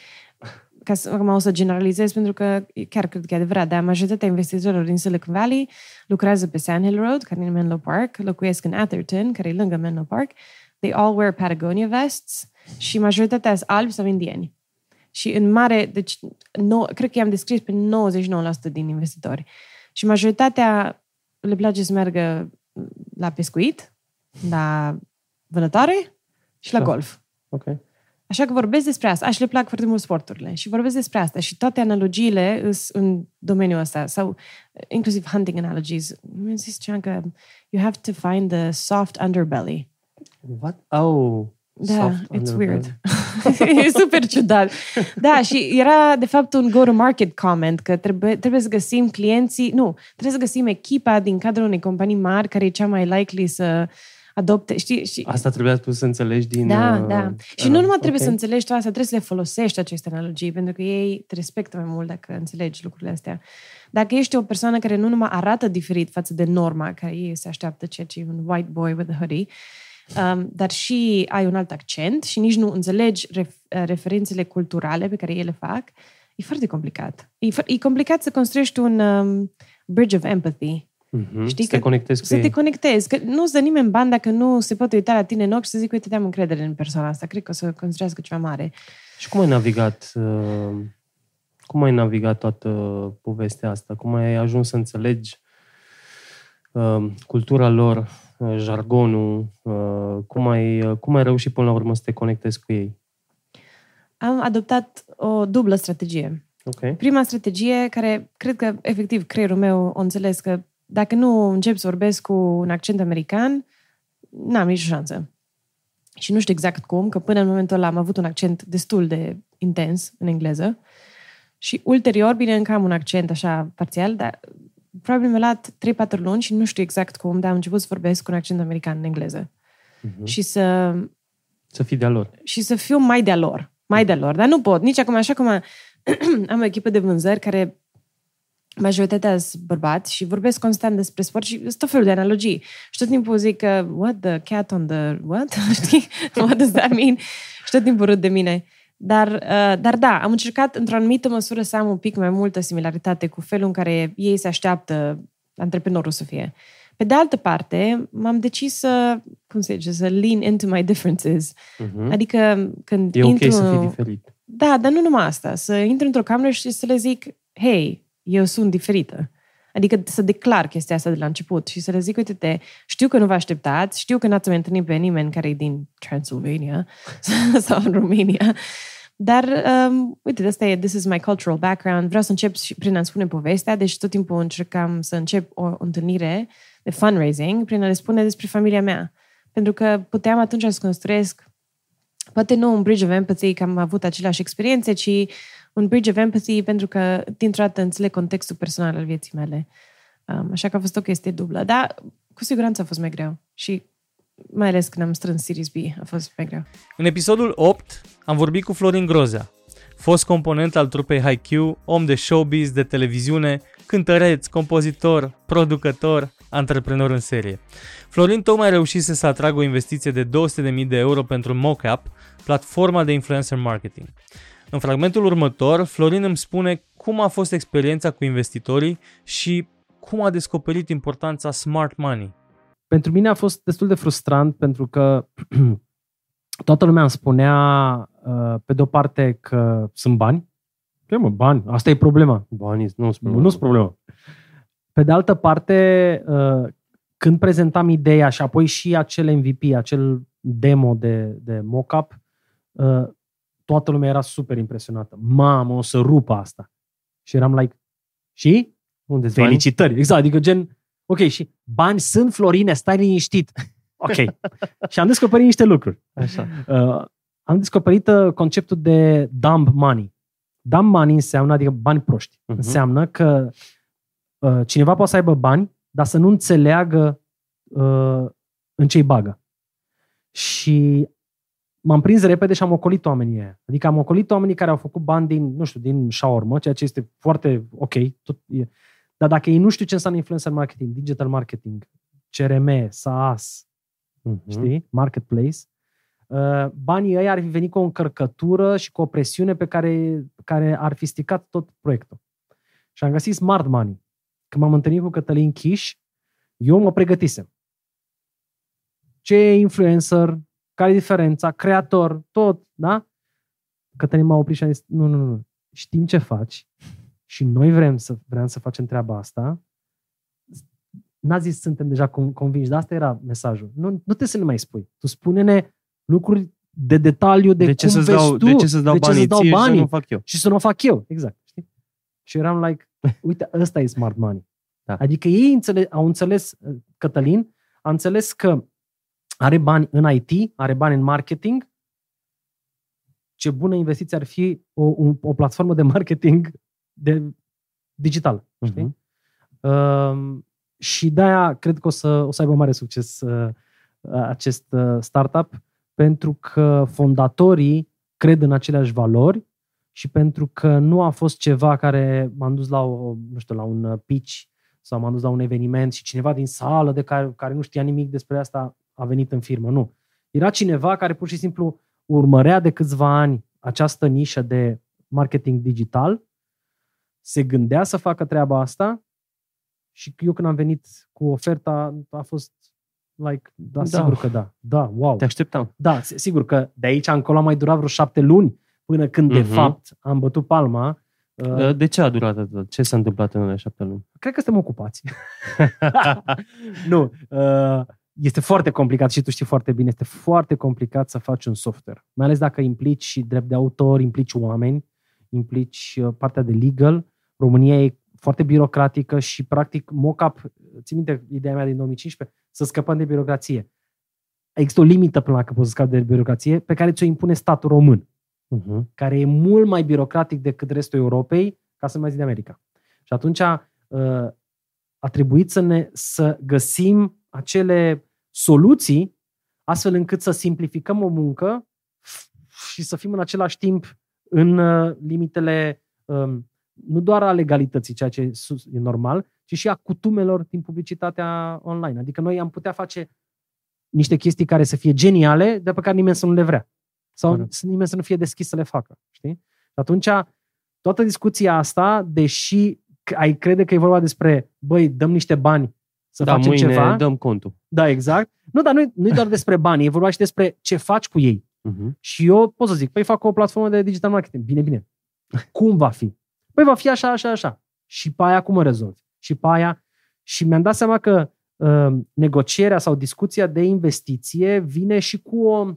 ca să, acum o să generalizez pentru că chiar cred că e adevărat, dar majoritatea investitorilor din Silicon Valley lucrează pe Sand Hill Road, care e în Menlo Park, locuiesc în Atherton, care e lângă Menlo Park. They all wear Patagonia vests și majoritatea sunt albi sau indieni. Și în mare, deci, no, cred că i-am descris pe 99% din investitori. Și majoritatea le place să meargă la pescuit, la vânătoare și la Da. golf. Ok. Așa că vorbesc despre asta. Așa le plac foarte mult sporturile. Și vorbesc despre asta. Și toate analogiile sunt în domeniul ăsta. Sau inclusiv hunting analogies. Mi-a zis ceva că you have to find the soft underbelly. What? Oh. Da, soft it's underbelly. weird. e super ciudat. Da, și era de fapt un go-to-market comment că trebuie, trebuie să găsim clienții, nu, trebuie să găsim echipa din cadrul unei companii mari care e cea mai likely să adopte, știi? Și, Asta trebuia spus să înțelegi din... da, uh, da. Și uh, nu numai trebuie ok. să înțelegi tu asta, trebuie să le folosești aceste analogii, pentru că ei te respectă mai mult dacă înțelegi lucrurile astea. Dacă ești o persoană care nu numai arată diferit față de norma care ei se așteaptă, ceea ce e un white boy with a hoodie, um, dar și ai un alt accent și nici nu înțelegi ref- referințele culturale pe care ei le fac, e foarte complicat. E, fo- e complicat să construiești un um, bridge of empathy. Mhm. Știi Să te că- conectezi cu Să te ei. conectezi. Că nu-ți dă nimeni bani dacă nu se poate uita la tine în ochi și să zic, uite, te-am încredere în persoana asta. Cred că o să construiască ceva mare. Și cum ai navigat uh, cum ai navigat toată povestea asta? Cum ai ajuns să înțelegi uh, cultura lor, uh, jargonul, uh, cum, ai, uh, cum ai reușit până la urmă să te conectezi cu ei? Am adoptat o dublă strategie. Ok? Prima strategie, care cred că efectiv creierul meu o înțeles că dacă nu încep să vorbesc cu un accent american, n-am nicio șansă. Și nu știu exact cum, că până în momentul ăla am avut un accent destul de intens în engleză. Și ulterior, bine, încă am un accent așa parțial, dar probabil mi-a luat 3-4 luni și nu știu exact cum, dar am început să vorbesc cu un accent american în engleză. Mhm. Și să Să fii de-a lor. și să fiu mai de-a lor. Mai de-a lor. Dar nu pot. Nici acum, așa cum am, am o echipă de vânzări care majoritatea sunt bărbați și vorbesc constant despre sport și sunt tot felul de analogii. Și tot timpul zic că, what, the cat on the, what? Știi? What does that mean? Și tot timpul râd de mine. Dar, uh, dar da, am încercat într-o anumită măsură să am un pic mai multă similaritate cu felul în care ei se așteaptă antreprenorul să fie. Pe de altă parte, m-am decis să, cum se zice, să lean into my differences. Mhm. Adică când E ok intru... să fii diferit. Da, dar nu numai asta. Să intru într-o cameră și să le zic, hei, eu sunt diferită. Adică să declar chestia asta de la început și să le zic, uite-te, știu că nu vă așteptați, știu că n-ați mai întâlnit pe nimeni care e din Transylvania sau în România, Dar, um, uite, de asta e, this is my cultural background. Vreau să încep și prin a-mi spune povestea, deci tot timpul încercam să încep o întâlnire de fundraising prin a le spune despre familia mea. Pentru că puteam atunci să construiesc, poate nu un bridge of empathy, că am avut aceleași experiențe, ci un bridge of empathy pentru că dintr-o dată înțeleg contextul personal al vieții mele. Um, așa că a fost o chestie dublă. Dar cu siguranță a fost mai greu. Și mai ales când am strâns Series B, a fost mai greu. În episodul 8 am vorbit cu Florin Grozea, fost component al trupei HiQ, om de showbiz, de televiziune, cântăreț, compozitor, producător, antreprenor în serie. Florin tocmai reușise să atragă o investiție de 200.000 de euro pentru MoCap, platforma de influencer marketing. În fragmentul următor, Florin îmi spune cum a fost experiența cu investitorii și cum a descoperit importanța smart money. Pentru mine a fost destul de frustrant pentru că toată lumea îmi spunea uh, pe de-o parte că sunt bani. Ce mă, bani? Asta e problema. Banii nu sunt problema. Nu sunt problema. Pe de altă parte, uh, când prezentam ideea și apoi și acel MVP, acel demo de, de mock-up, uh, toată lumea era super impresionată. Mamă, o să rupă asta. Și eram like, și? Unde Felicitări. Exact, adică gen, ok, și bani sunt, Florine, stai liniștit. Ok. și am descoperit niște lucruri. Așa. Uh, am descoperit uh, conceptul de dumb money. Dumb money înseamnă, adică bani proști. Uh-huh. Înseamnă că uh, cineva poate să aibă bani, dar să nu înțeleagă uh, în ce-i bagă. Și m-am prins repede și am ocolit oamenii aia. Adică am ocolit oamenii care au făcut bani din, nu știu, din shawarma, ceea ce este foarte ok. Tot e. Dar dacă ei nu știu ce înseamnă influencer marketing, digital marketing, CRM, SaaS, Uh-huh. știi, marketplace, uh, banii ăia ar fi venit cu o încărcătură și cu o presiune pe care, care ar fi stricat tot proiectul. Și am găsit smart money. Când m-am întâlnit cu Cătălin Chiș, eu mă pregătisem. Ce e influencer, care e diferența, creator, tot, da? Cătălin m-a oprit și a zis, nu, nu, nu, știm ce faci și noi vrem să, vrem să facem treaba asta. N-a zis suntem deja con- convinși, dar asta era mesajul. Nu, nu trebuie să ne mai spui. Tu spune-ne lucruri de detaliu de, De ce cum să-ți vezi dau, tu, de ce să-ți dau de ce banii să-ți dau ție și să banii nu fac eu? și să nu o fac eu. Exact. Știi? Și eram like, uite, ăsta e smart money. Da. Adică ei înțele- au înțeles, Cătălin a înțeles că are bani în IT, are bani în marketing, ce bună investiție ar fi o, o, o platformă de marketing de digital. Știi? Uh, și de-aia cred că o să, o să aibă mare succes uh, acest uh, startup, pentru că fondatorii cred în aceleași valori și pentru că nu a fost ceva care m-am dus la, o, nu știu, la un uh, pitch sau m-am dus la un eveniment și cineva din sală de care, care nu știa nimic despre asta a venit în firmă. Nu. Era cineva care pur și simplu urmărea de câțiva ani această nișă de marketing digital, se gândea să facă treaba asta și eu când am venit cu oferta a fost like, da, Da. sigur că da. Da, wow. Te așteptam. Da, s- sigur că de aici încolo a mai durat vreo șapte luni până când, de Mhm. fapt, am bătut palma. Uh, De ce a durat atât? Ce s-a întâmplat în alea șapte luni? Cred că suntem ocupați. nu. Uh, este foarte complicat și tu știi foarte bine, este foarte complicat să faci un software. Mai ales dacă implici și drept de autor, implici oameni, implici uh, partea de legal. România e foarte birocratică și, practic, mock-up, țin minte ideea mea din 2015, să scăpăm de birocrație. Există o limită până la când poți să scapi de birocrație pe care ți-o impune statul român Uh-huh. care e mult mai birocratic decât restul Europei, ca să nu mai zic de America. Și atunci uh, a trebuit să, ne, să găsim acele soluții astfel încât să simplificăm o muncă și să fim în același timp în uh, limitele um, nu doar a legalității, ceea ce e sus- e normal, ci și a cutumelor din publicitatea online. Adică noi am putea face niște chestii care să fie geniale, de pe care nimeni să nu le vrea. Sau Corect. să nimeni să nu fie deschis să le facă. Știi? Și atunci, toată discuția asta, deși că ai crede că e vorba despre, băi, dăm niște bani să da, facem mâine ceva. dăm contul. Da, exact. Nu, dar nu, nu e doar despre bani, e vorba și despre ce faci cu ei. Uh-huh. Și eu pot să zic, păi fac o platformă de digital marketing. Bine, bine. Cum va fi? Păi va fi așa, așa, așa. Și pe aia cum o rezolvi? Și pe aia... Și mi-am dat seama că uh, negocierea sau discuția de investiție vine și cu o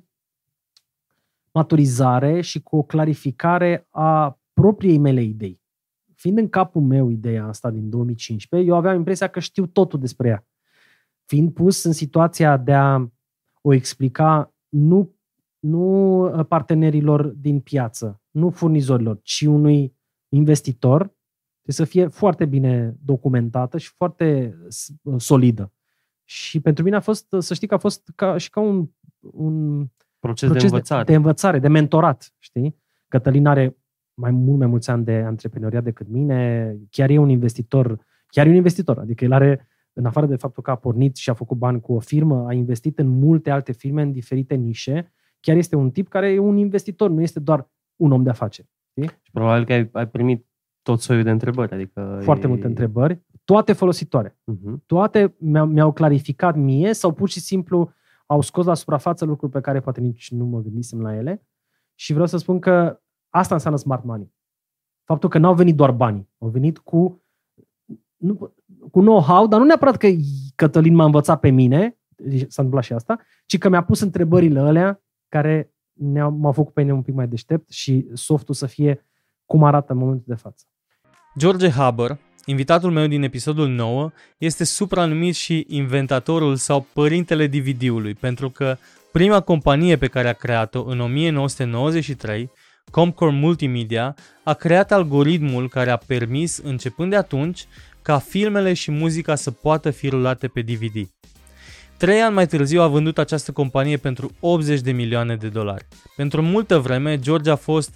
maturizare și cu o clarificare a propriei mele idei. Fiind în capul meu ideea asta din 2015, eu aveam impresia că știu totul despre ea. Fiind pus în situația de a o explica nu, nu partenerilor din piață, nu furnizorilor, ci unui investitor, trebuie să fie foarte bine documentată și foarte solidă. Și pentru mine a fost, să știi că a fost ca, și ca un, un Proces, de învățare. De, de învățare, de mentorat, știi? Cătălin are mai mult, mai mulți ani de antreprenoriat decât mine, chiar e un investitor, chiar e un investitor, adică el are, în afară de faptul că a pornit și a făcut bani cu o firmă, a investit în multe alte firme, în diferite nișe, chiar este un tip care e un investitor, nu este doar un om de afaceri. Știi? Și probabil că ai, ai primit tot soiul de întrebări. Adică Foarte e... multe întrebări, toate folositoare. Uh-huh. Toate mi-au, mi-au clarificat mie sau pur și simplu au scos la suprafață lucruri pe care poate nici nu mă gândisem la ele. Și vreau să spun că asta înseamnă smart money. Faptul că n-au venit doar banii, au venit cu, nu, cu know-how, dar nu neapărat că Cătălin m-a învățat pe mine, s-a întâmplat și asta, ci că mi-a pus întrebările alea care ne-au, m-au făcut pe mine un pic mai deștept și softul să fie cum arată în momentul de față. George Haber, invitatul meu din episodul 9, este supranumit și inventatorul sau părintele DVD-ului, pentru că prima companie pe care a creat-o în 1993, Comcore Multimedia, a creat algoritmul care a permis, începând de atunci, ca filmele și muzica să poată fi rulate pe DVD. Trei ani mai târziu a vândut această companie pentru 80 de milioane de dolari. Pentru multă vreme, George a fost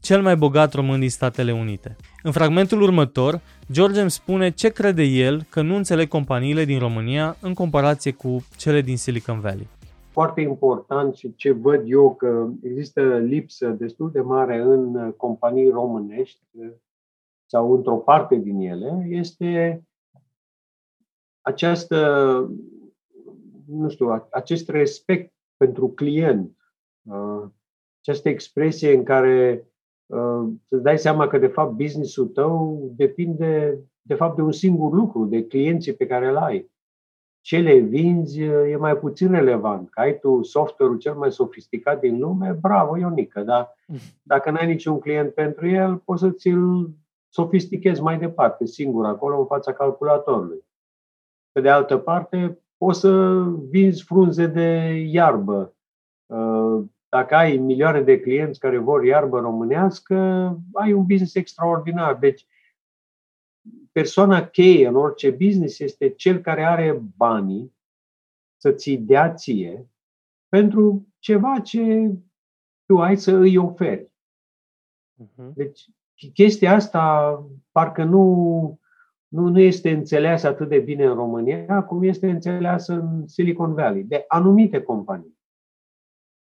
cel mai bogat român din Statele Unite. În fragmentul următor, George îmi spune ce crede el că nu înțeleg companiile din România în comparație cu cele din Silicon Valley. Foarte important și ce văd eu că există lipsă destul de mare în companii românești sau într-o parte din ele, este această, nu știu, acest respect pentru client, această expresie în care Uh, să-ți dai seama că, de fapt, businessul tău depinde, de fapt, de un singur lucru, de clienții pe care îl ai. Ce le vinzi uh, e mai puțin relevant. Că ai tu software-ul cel mai sofisticat din lume, bravo, Ionică, dar dacă n-ai niciun client pentru el, poți să ți-l sofistichezi mai departe, singur, acolo, în fața calculatorului. Pe de altă parte, poți să vinzi frunze de iarbă, uh, dacă ai milioane de clienți care vor iarbă românească, ai un business extraordinar. Deci, persoana cheie în orice business este cel care are banii să ți dea ție pentru ceva ce tu ai să îi oferi. Uh-huh. Deci, chestia asta parcă nu, nu, nu este înțeleasă atât de bine în România cum este înțeleasă în Silicon Valley, de anumite companii.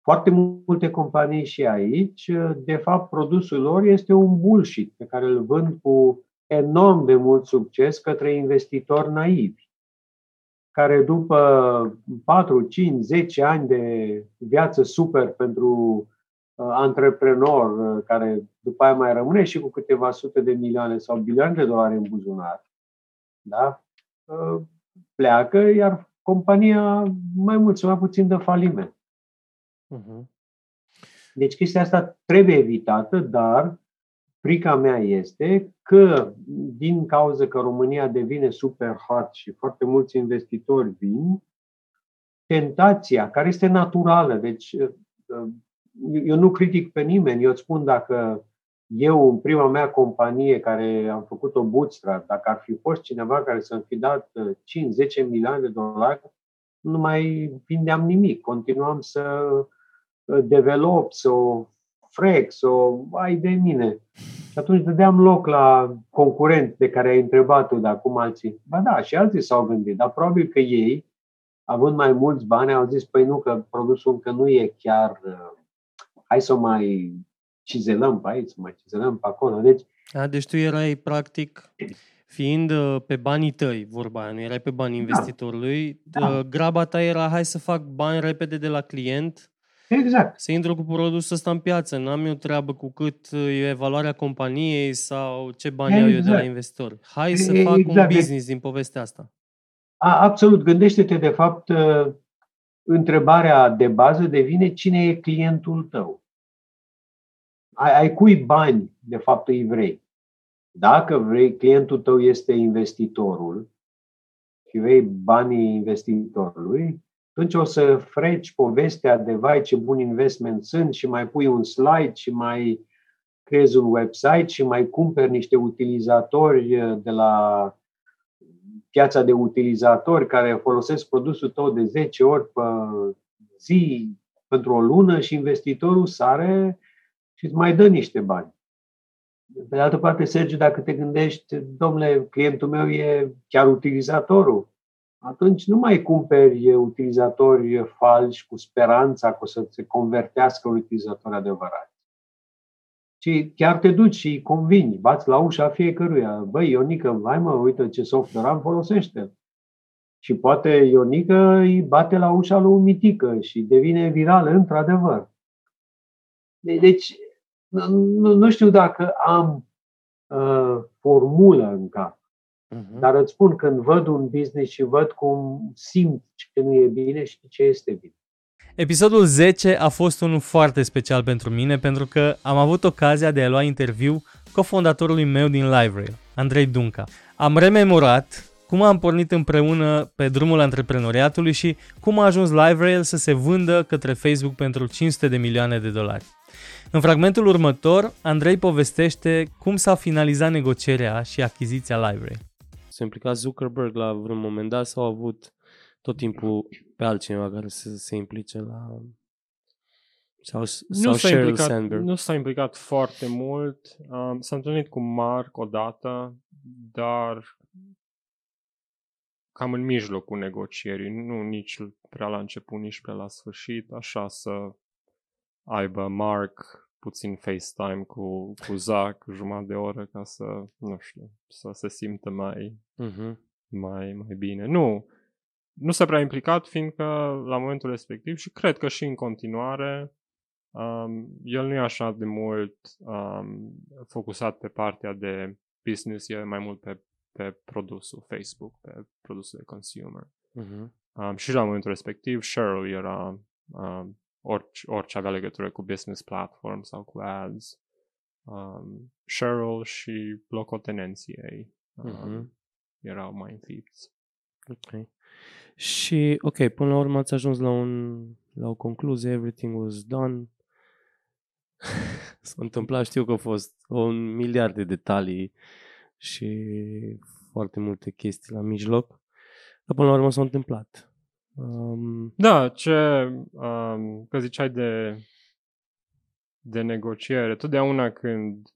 Foarte multe companii și aici, de fapt, produsul lor este un bullshit pe care îl vând cu enorm de mult succes către investitori naivi, care după 4, 5, 10 ani de viață super pentru uh, antreprenor, uh, care după aia mai rămâne și cu câteva sute de milioane sau bilioane de dolari în buzunar, da? Uh, pleacă, iar compania mai mult sau mai puțin de faliment. Uh-huh. Deci chestia asta trebuie evitată, dar frica mea este că din cauza că România devine super hot și foarte mulți investitori vin, tentația, care este naturală, deci eu nu critic pe nimeni, eu îți spun dacă eu, în prima mea companie care am făcut o bootstrap, dacă ar fi fost cineva care să-mi fi dat 5-10 milioane de dolari, nu mai vindeam nimic. Continuam să develop, să o frec, să o ai de mine. Și atunci dădeam loc la concurent de care ai întrebat tu de acum alții. Ba da, și alții s-au gândit, dar probabil că ei, având mai mulți bani, au zis, păi nu, că produsul încă nu e chiar, uh, hai să o mai cizelăm pe aici, să mai cizelăm pe acolo. Deci, A, deci tu erai practic fiind uh, pe banii tăi, vorba aia, nu erai pe banii da. investitorului, da. graba ta era hai să fac bani repede de la client Exact. Să intru cu produsul ăsta în piață. N-am eu treabă cu cât e valoarea companiei sau ce bani exact. au eu de la exact. investitori. Hai să exact. fac un exact. business din povestea asta. A, absolut. Gândește-te, de fapt, ă, întrebarea de bază devine cine e clientul tău. Ai, ai cui bani, de fapt, îi vrei. Dacă vrei, clientul tău este investitorul și vrei banii investitorului, atunci o să freci povestea de vai ce bun investment sunt și mai pui un slide și mai creezi un website și mai cumperi niște utilizatori de la piața de utilizatori care folosesc produsul tău de 10 ori pe zi pentru o lună și investitorul sare și îți mai dă niște bani. Pe de altă parte, Sergiu, dacă te gândești, domnule, clientul meu e chiar utilizatorul, atunci nu mai cumperi utilizatori falși cu speranța că o să se convertească în utilizatori adevărați. Ci chiar te duci și îi convingi, bați la ușa fiecăruia. Băi, Ionică, hai mă, uite ce software am, folosește Și poate Ionică îi bate la ușa lui Mitică și devine viral într-adevăr. Deci, nu, nu știu dacă am uh, formulă în cap. Uh-huh. Dar îți spun, când văd un business și văd cum simt ce nu e bine și ce este bine. Episodul 10 a fost unul foarte special pentru mine pentru că am avut ocazia de a lua interviu cofondatorului meu din LiveRail, Andrei Dunca. Am rememorat cum am pornit împreună pe drumul antreprenoriatului și cum a ajuns LiveRail să se vândă către Facebook pentru 500 de milioane de dolari. În fragmentul următor, Andrei povestește cum s-a finalizat negocierea și achiziția LiveRail. S-a implicat Zuckerberg la vreun moment dat sau a avut tot timpul pe altcineva care să se implice la... Sau, sau nu, s-a Sheryl implicat, Sandberg. nu s-a implicat foarte mult. Um, s-a întâlnit cu Mark odată, dar cam în mijlocul negocierii, nu nici prea la început, nici prea la sfârșit, așa să aibă Mark puțin FaceTime cu, cu Zach jumătate de oră ca să, nu știu, să se simtă mai, uh-huh. mai, mai bine. Nu, nu s-a prea implicat, fiindcă la momentul respectiv și cred că și în continuare um, el nu e așa de mult um, focusat pe partea de business, e mai mult pe, pe produsul Facebook, pe produsul de consumer. Uh-huh. Um, și la momentul respectiv, Cheryl era um, orice, orice avea legătură cu business platform sau cu ads. Um, Cheryl și locotenenții ei um, Mhm. erau mai înfipți. Ok. Și, ok, până la urmă ați ajuns la, un, la o concluzie, everything was done. S-a întâmplat, știu că au fost un miliard de detalii și foarte multe chestii la mijloc, dar până la urmă s-a întâmplat. Um, Da, ce, um, că ziceai de, de negociere, totdeauna când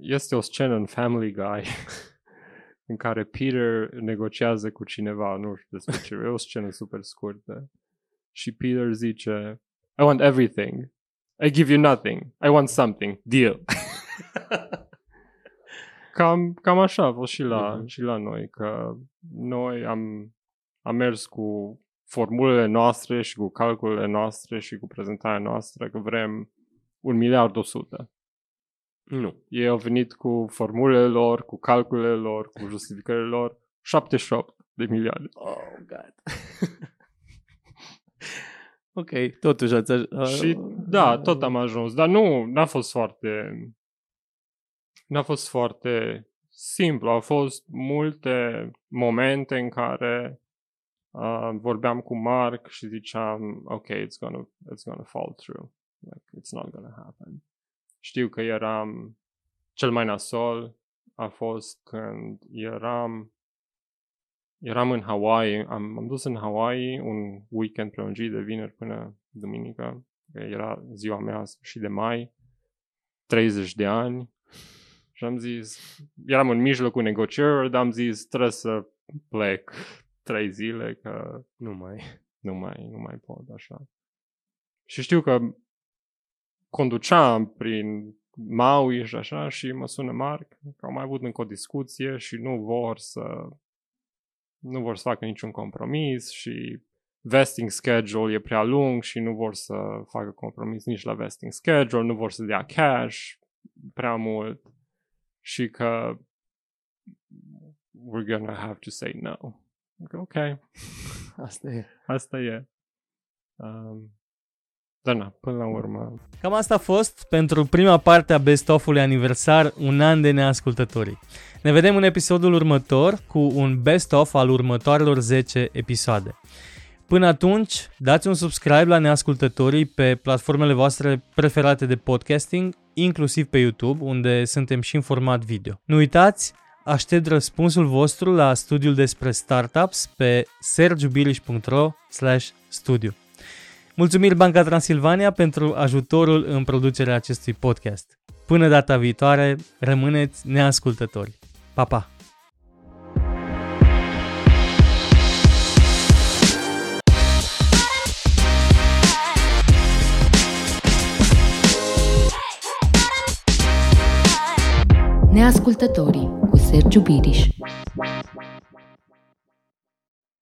este o scenă în Family Guy în care Peter negociază cu cineva, nu știu despre ce, e o scenă super scurtă. Și Peter zice, I want everything. I give you nothing. I want something. Deal. cam, cam așa a fost și la, Mhm. și la noi, că noi am, am mers cu formulele noastre și cu calculele noastre și cu prezentarea noastră că vrem un miliard o sută. nu. Ei au venit cu formulele lor, cu calculele lor, cu justificările lor, 78 de milioane. Oh, God. ok, totuși ați... Uh, Și da, tot am ajuns, dar nu, n-a fost foarte n-a fost foarte simplu. Au fost multe momente în care uh, vorbeam cu Mark și ziceam, ok, it's gonna, it's gonna fall through. Like, it's not gonna happen. Știu că eram cel mai nasol a fost când eram eram în Hawaii, am, am dus în Hawaii un weekend prelungit de vineri până duminică, că era ziua mea și de mai, 30 de ani, și am zis, eram în mijlocul negocierilor, dar am zis, trebuie să plec trei zile, că Nu mai. nu mai, nu mai pot așa. Și știu că conduceam prin Maui și așa și mă sună Mark că au mai avut încă o discuție și nu vor să nu vor să facă niciun compromis și vesting schedule e prea lung și nu vor să facă compromis nici la vesting schedule, nu vor să dea cash prea mult și că we're gonna have to say no. Ok, Asta e. asta e. Um, Dar na, până la urmă... Cam asta a fost pentru prima parte a Best of-ului aniversar Un an de neascultătorii. Ne vedem în episodul următor cu un Best of al următoarelor 10 episoade. Până atunci, dați un subscribe la neascultătorii pe platformele voastre preferate de podcasting, inclusiv pe YouTube, unde suntem și în format video. Nu uitați, aștept răspunsul vostru la studiul despre startups pe sergiubiriș.ro studiu. Mulțumiri Banca Transilvania pentru ajutorul în producerea acestui podcast. Până data viitoare, rămâneți neascultători. Pa, pa! Neascultătorii cu Sergiu Biriș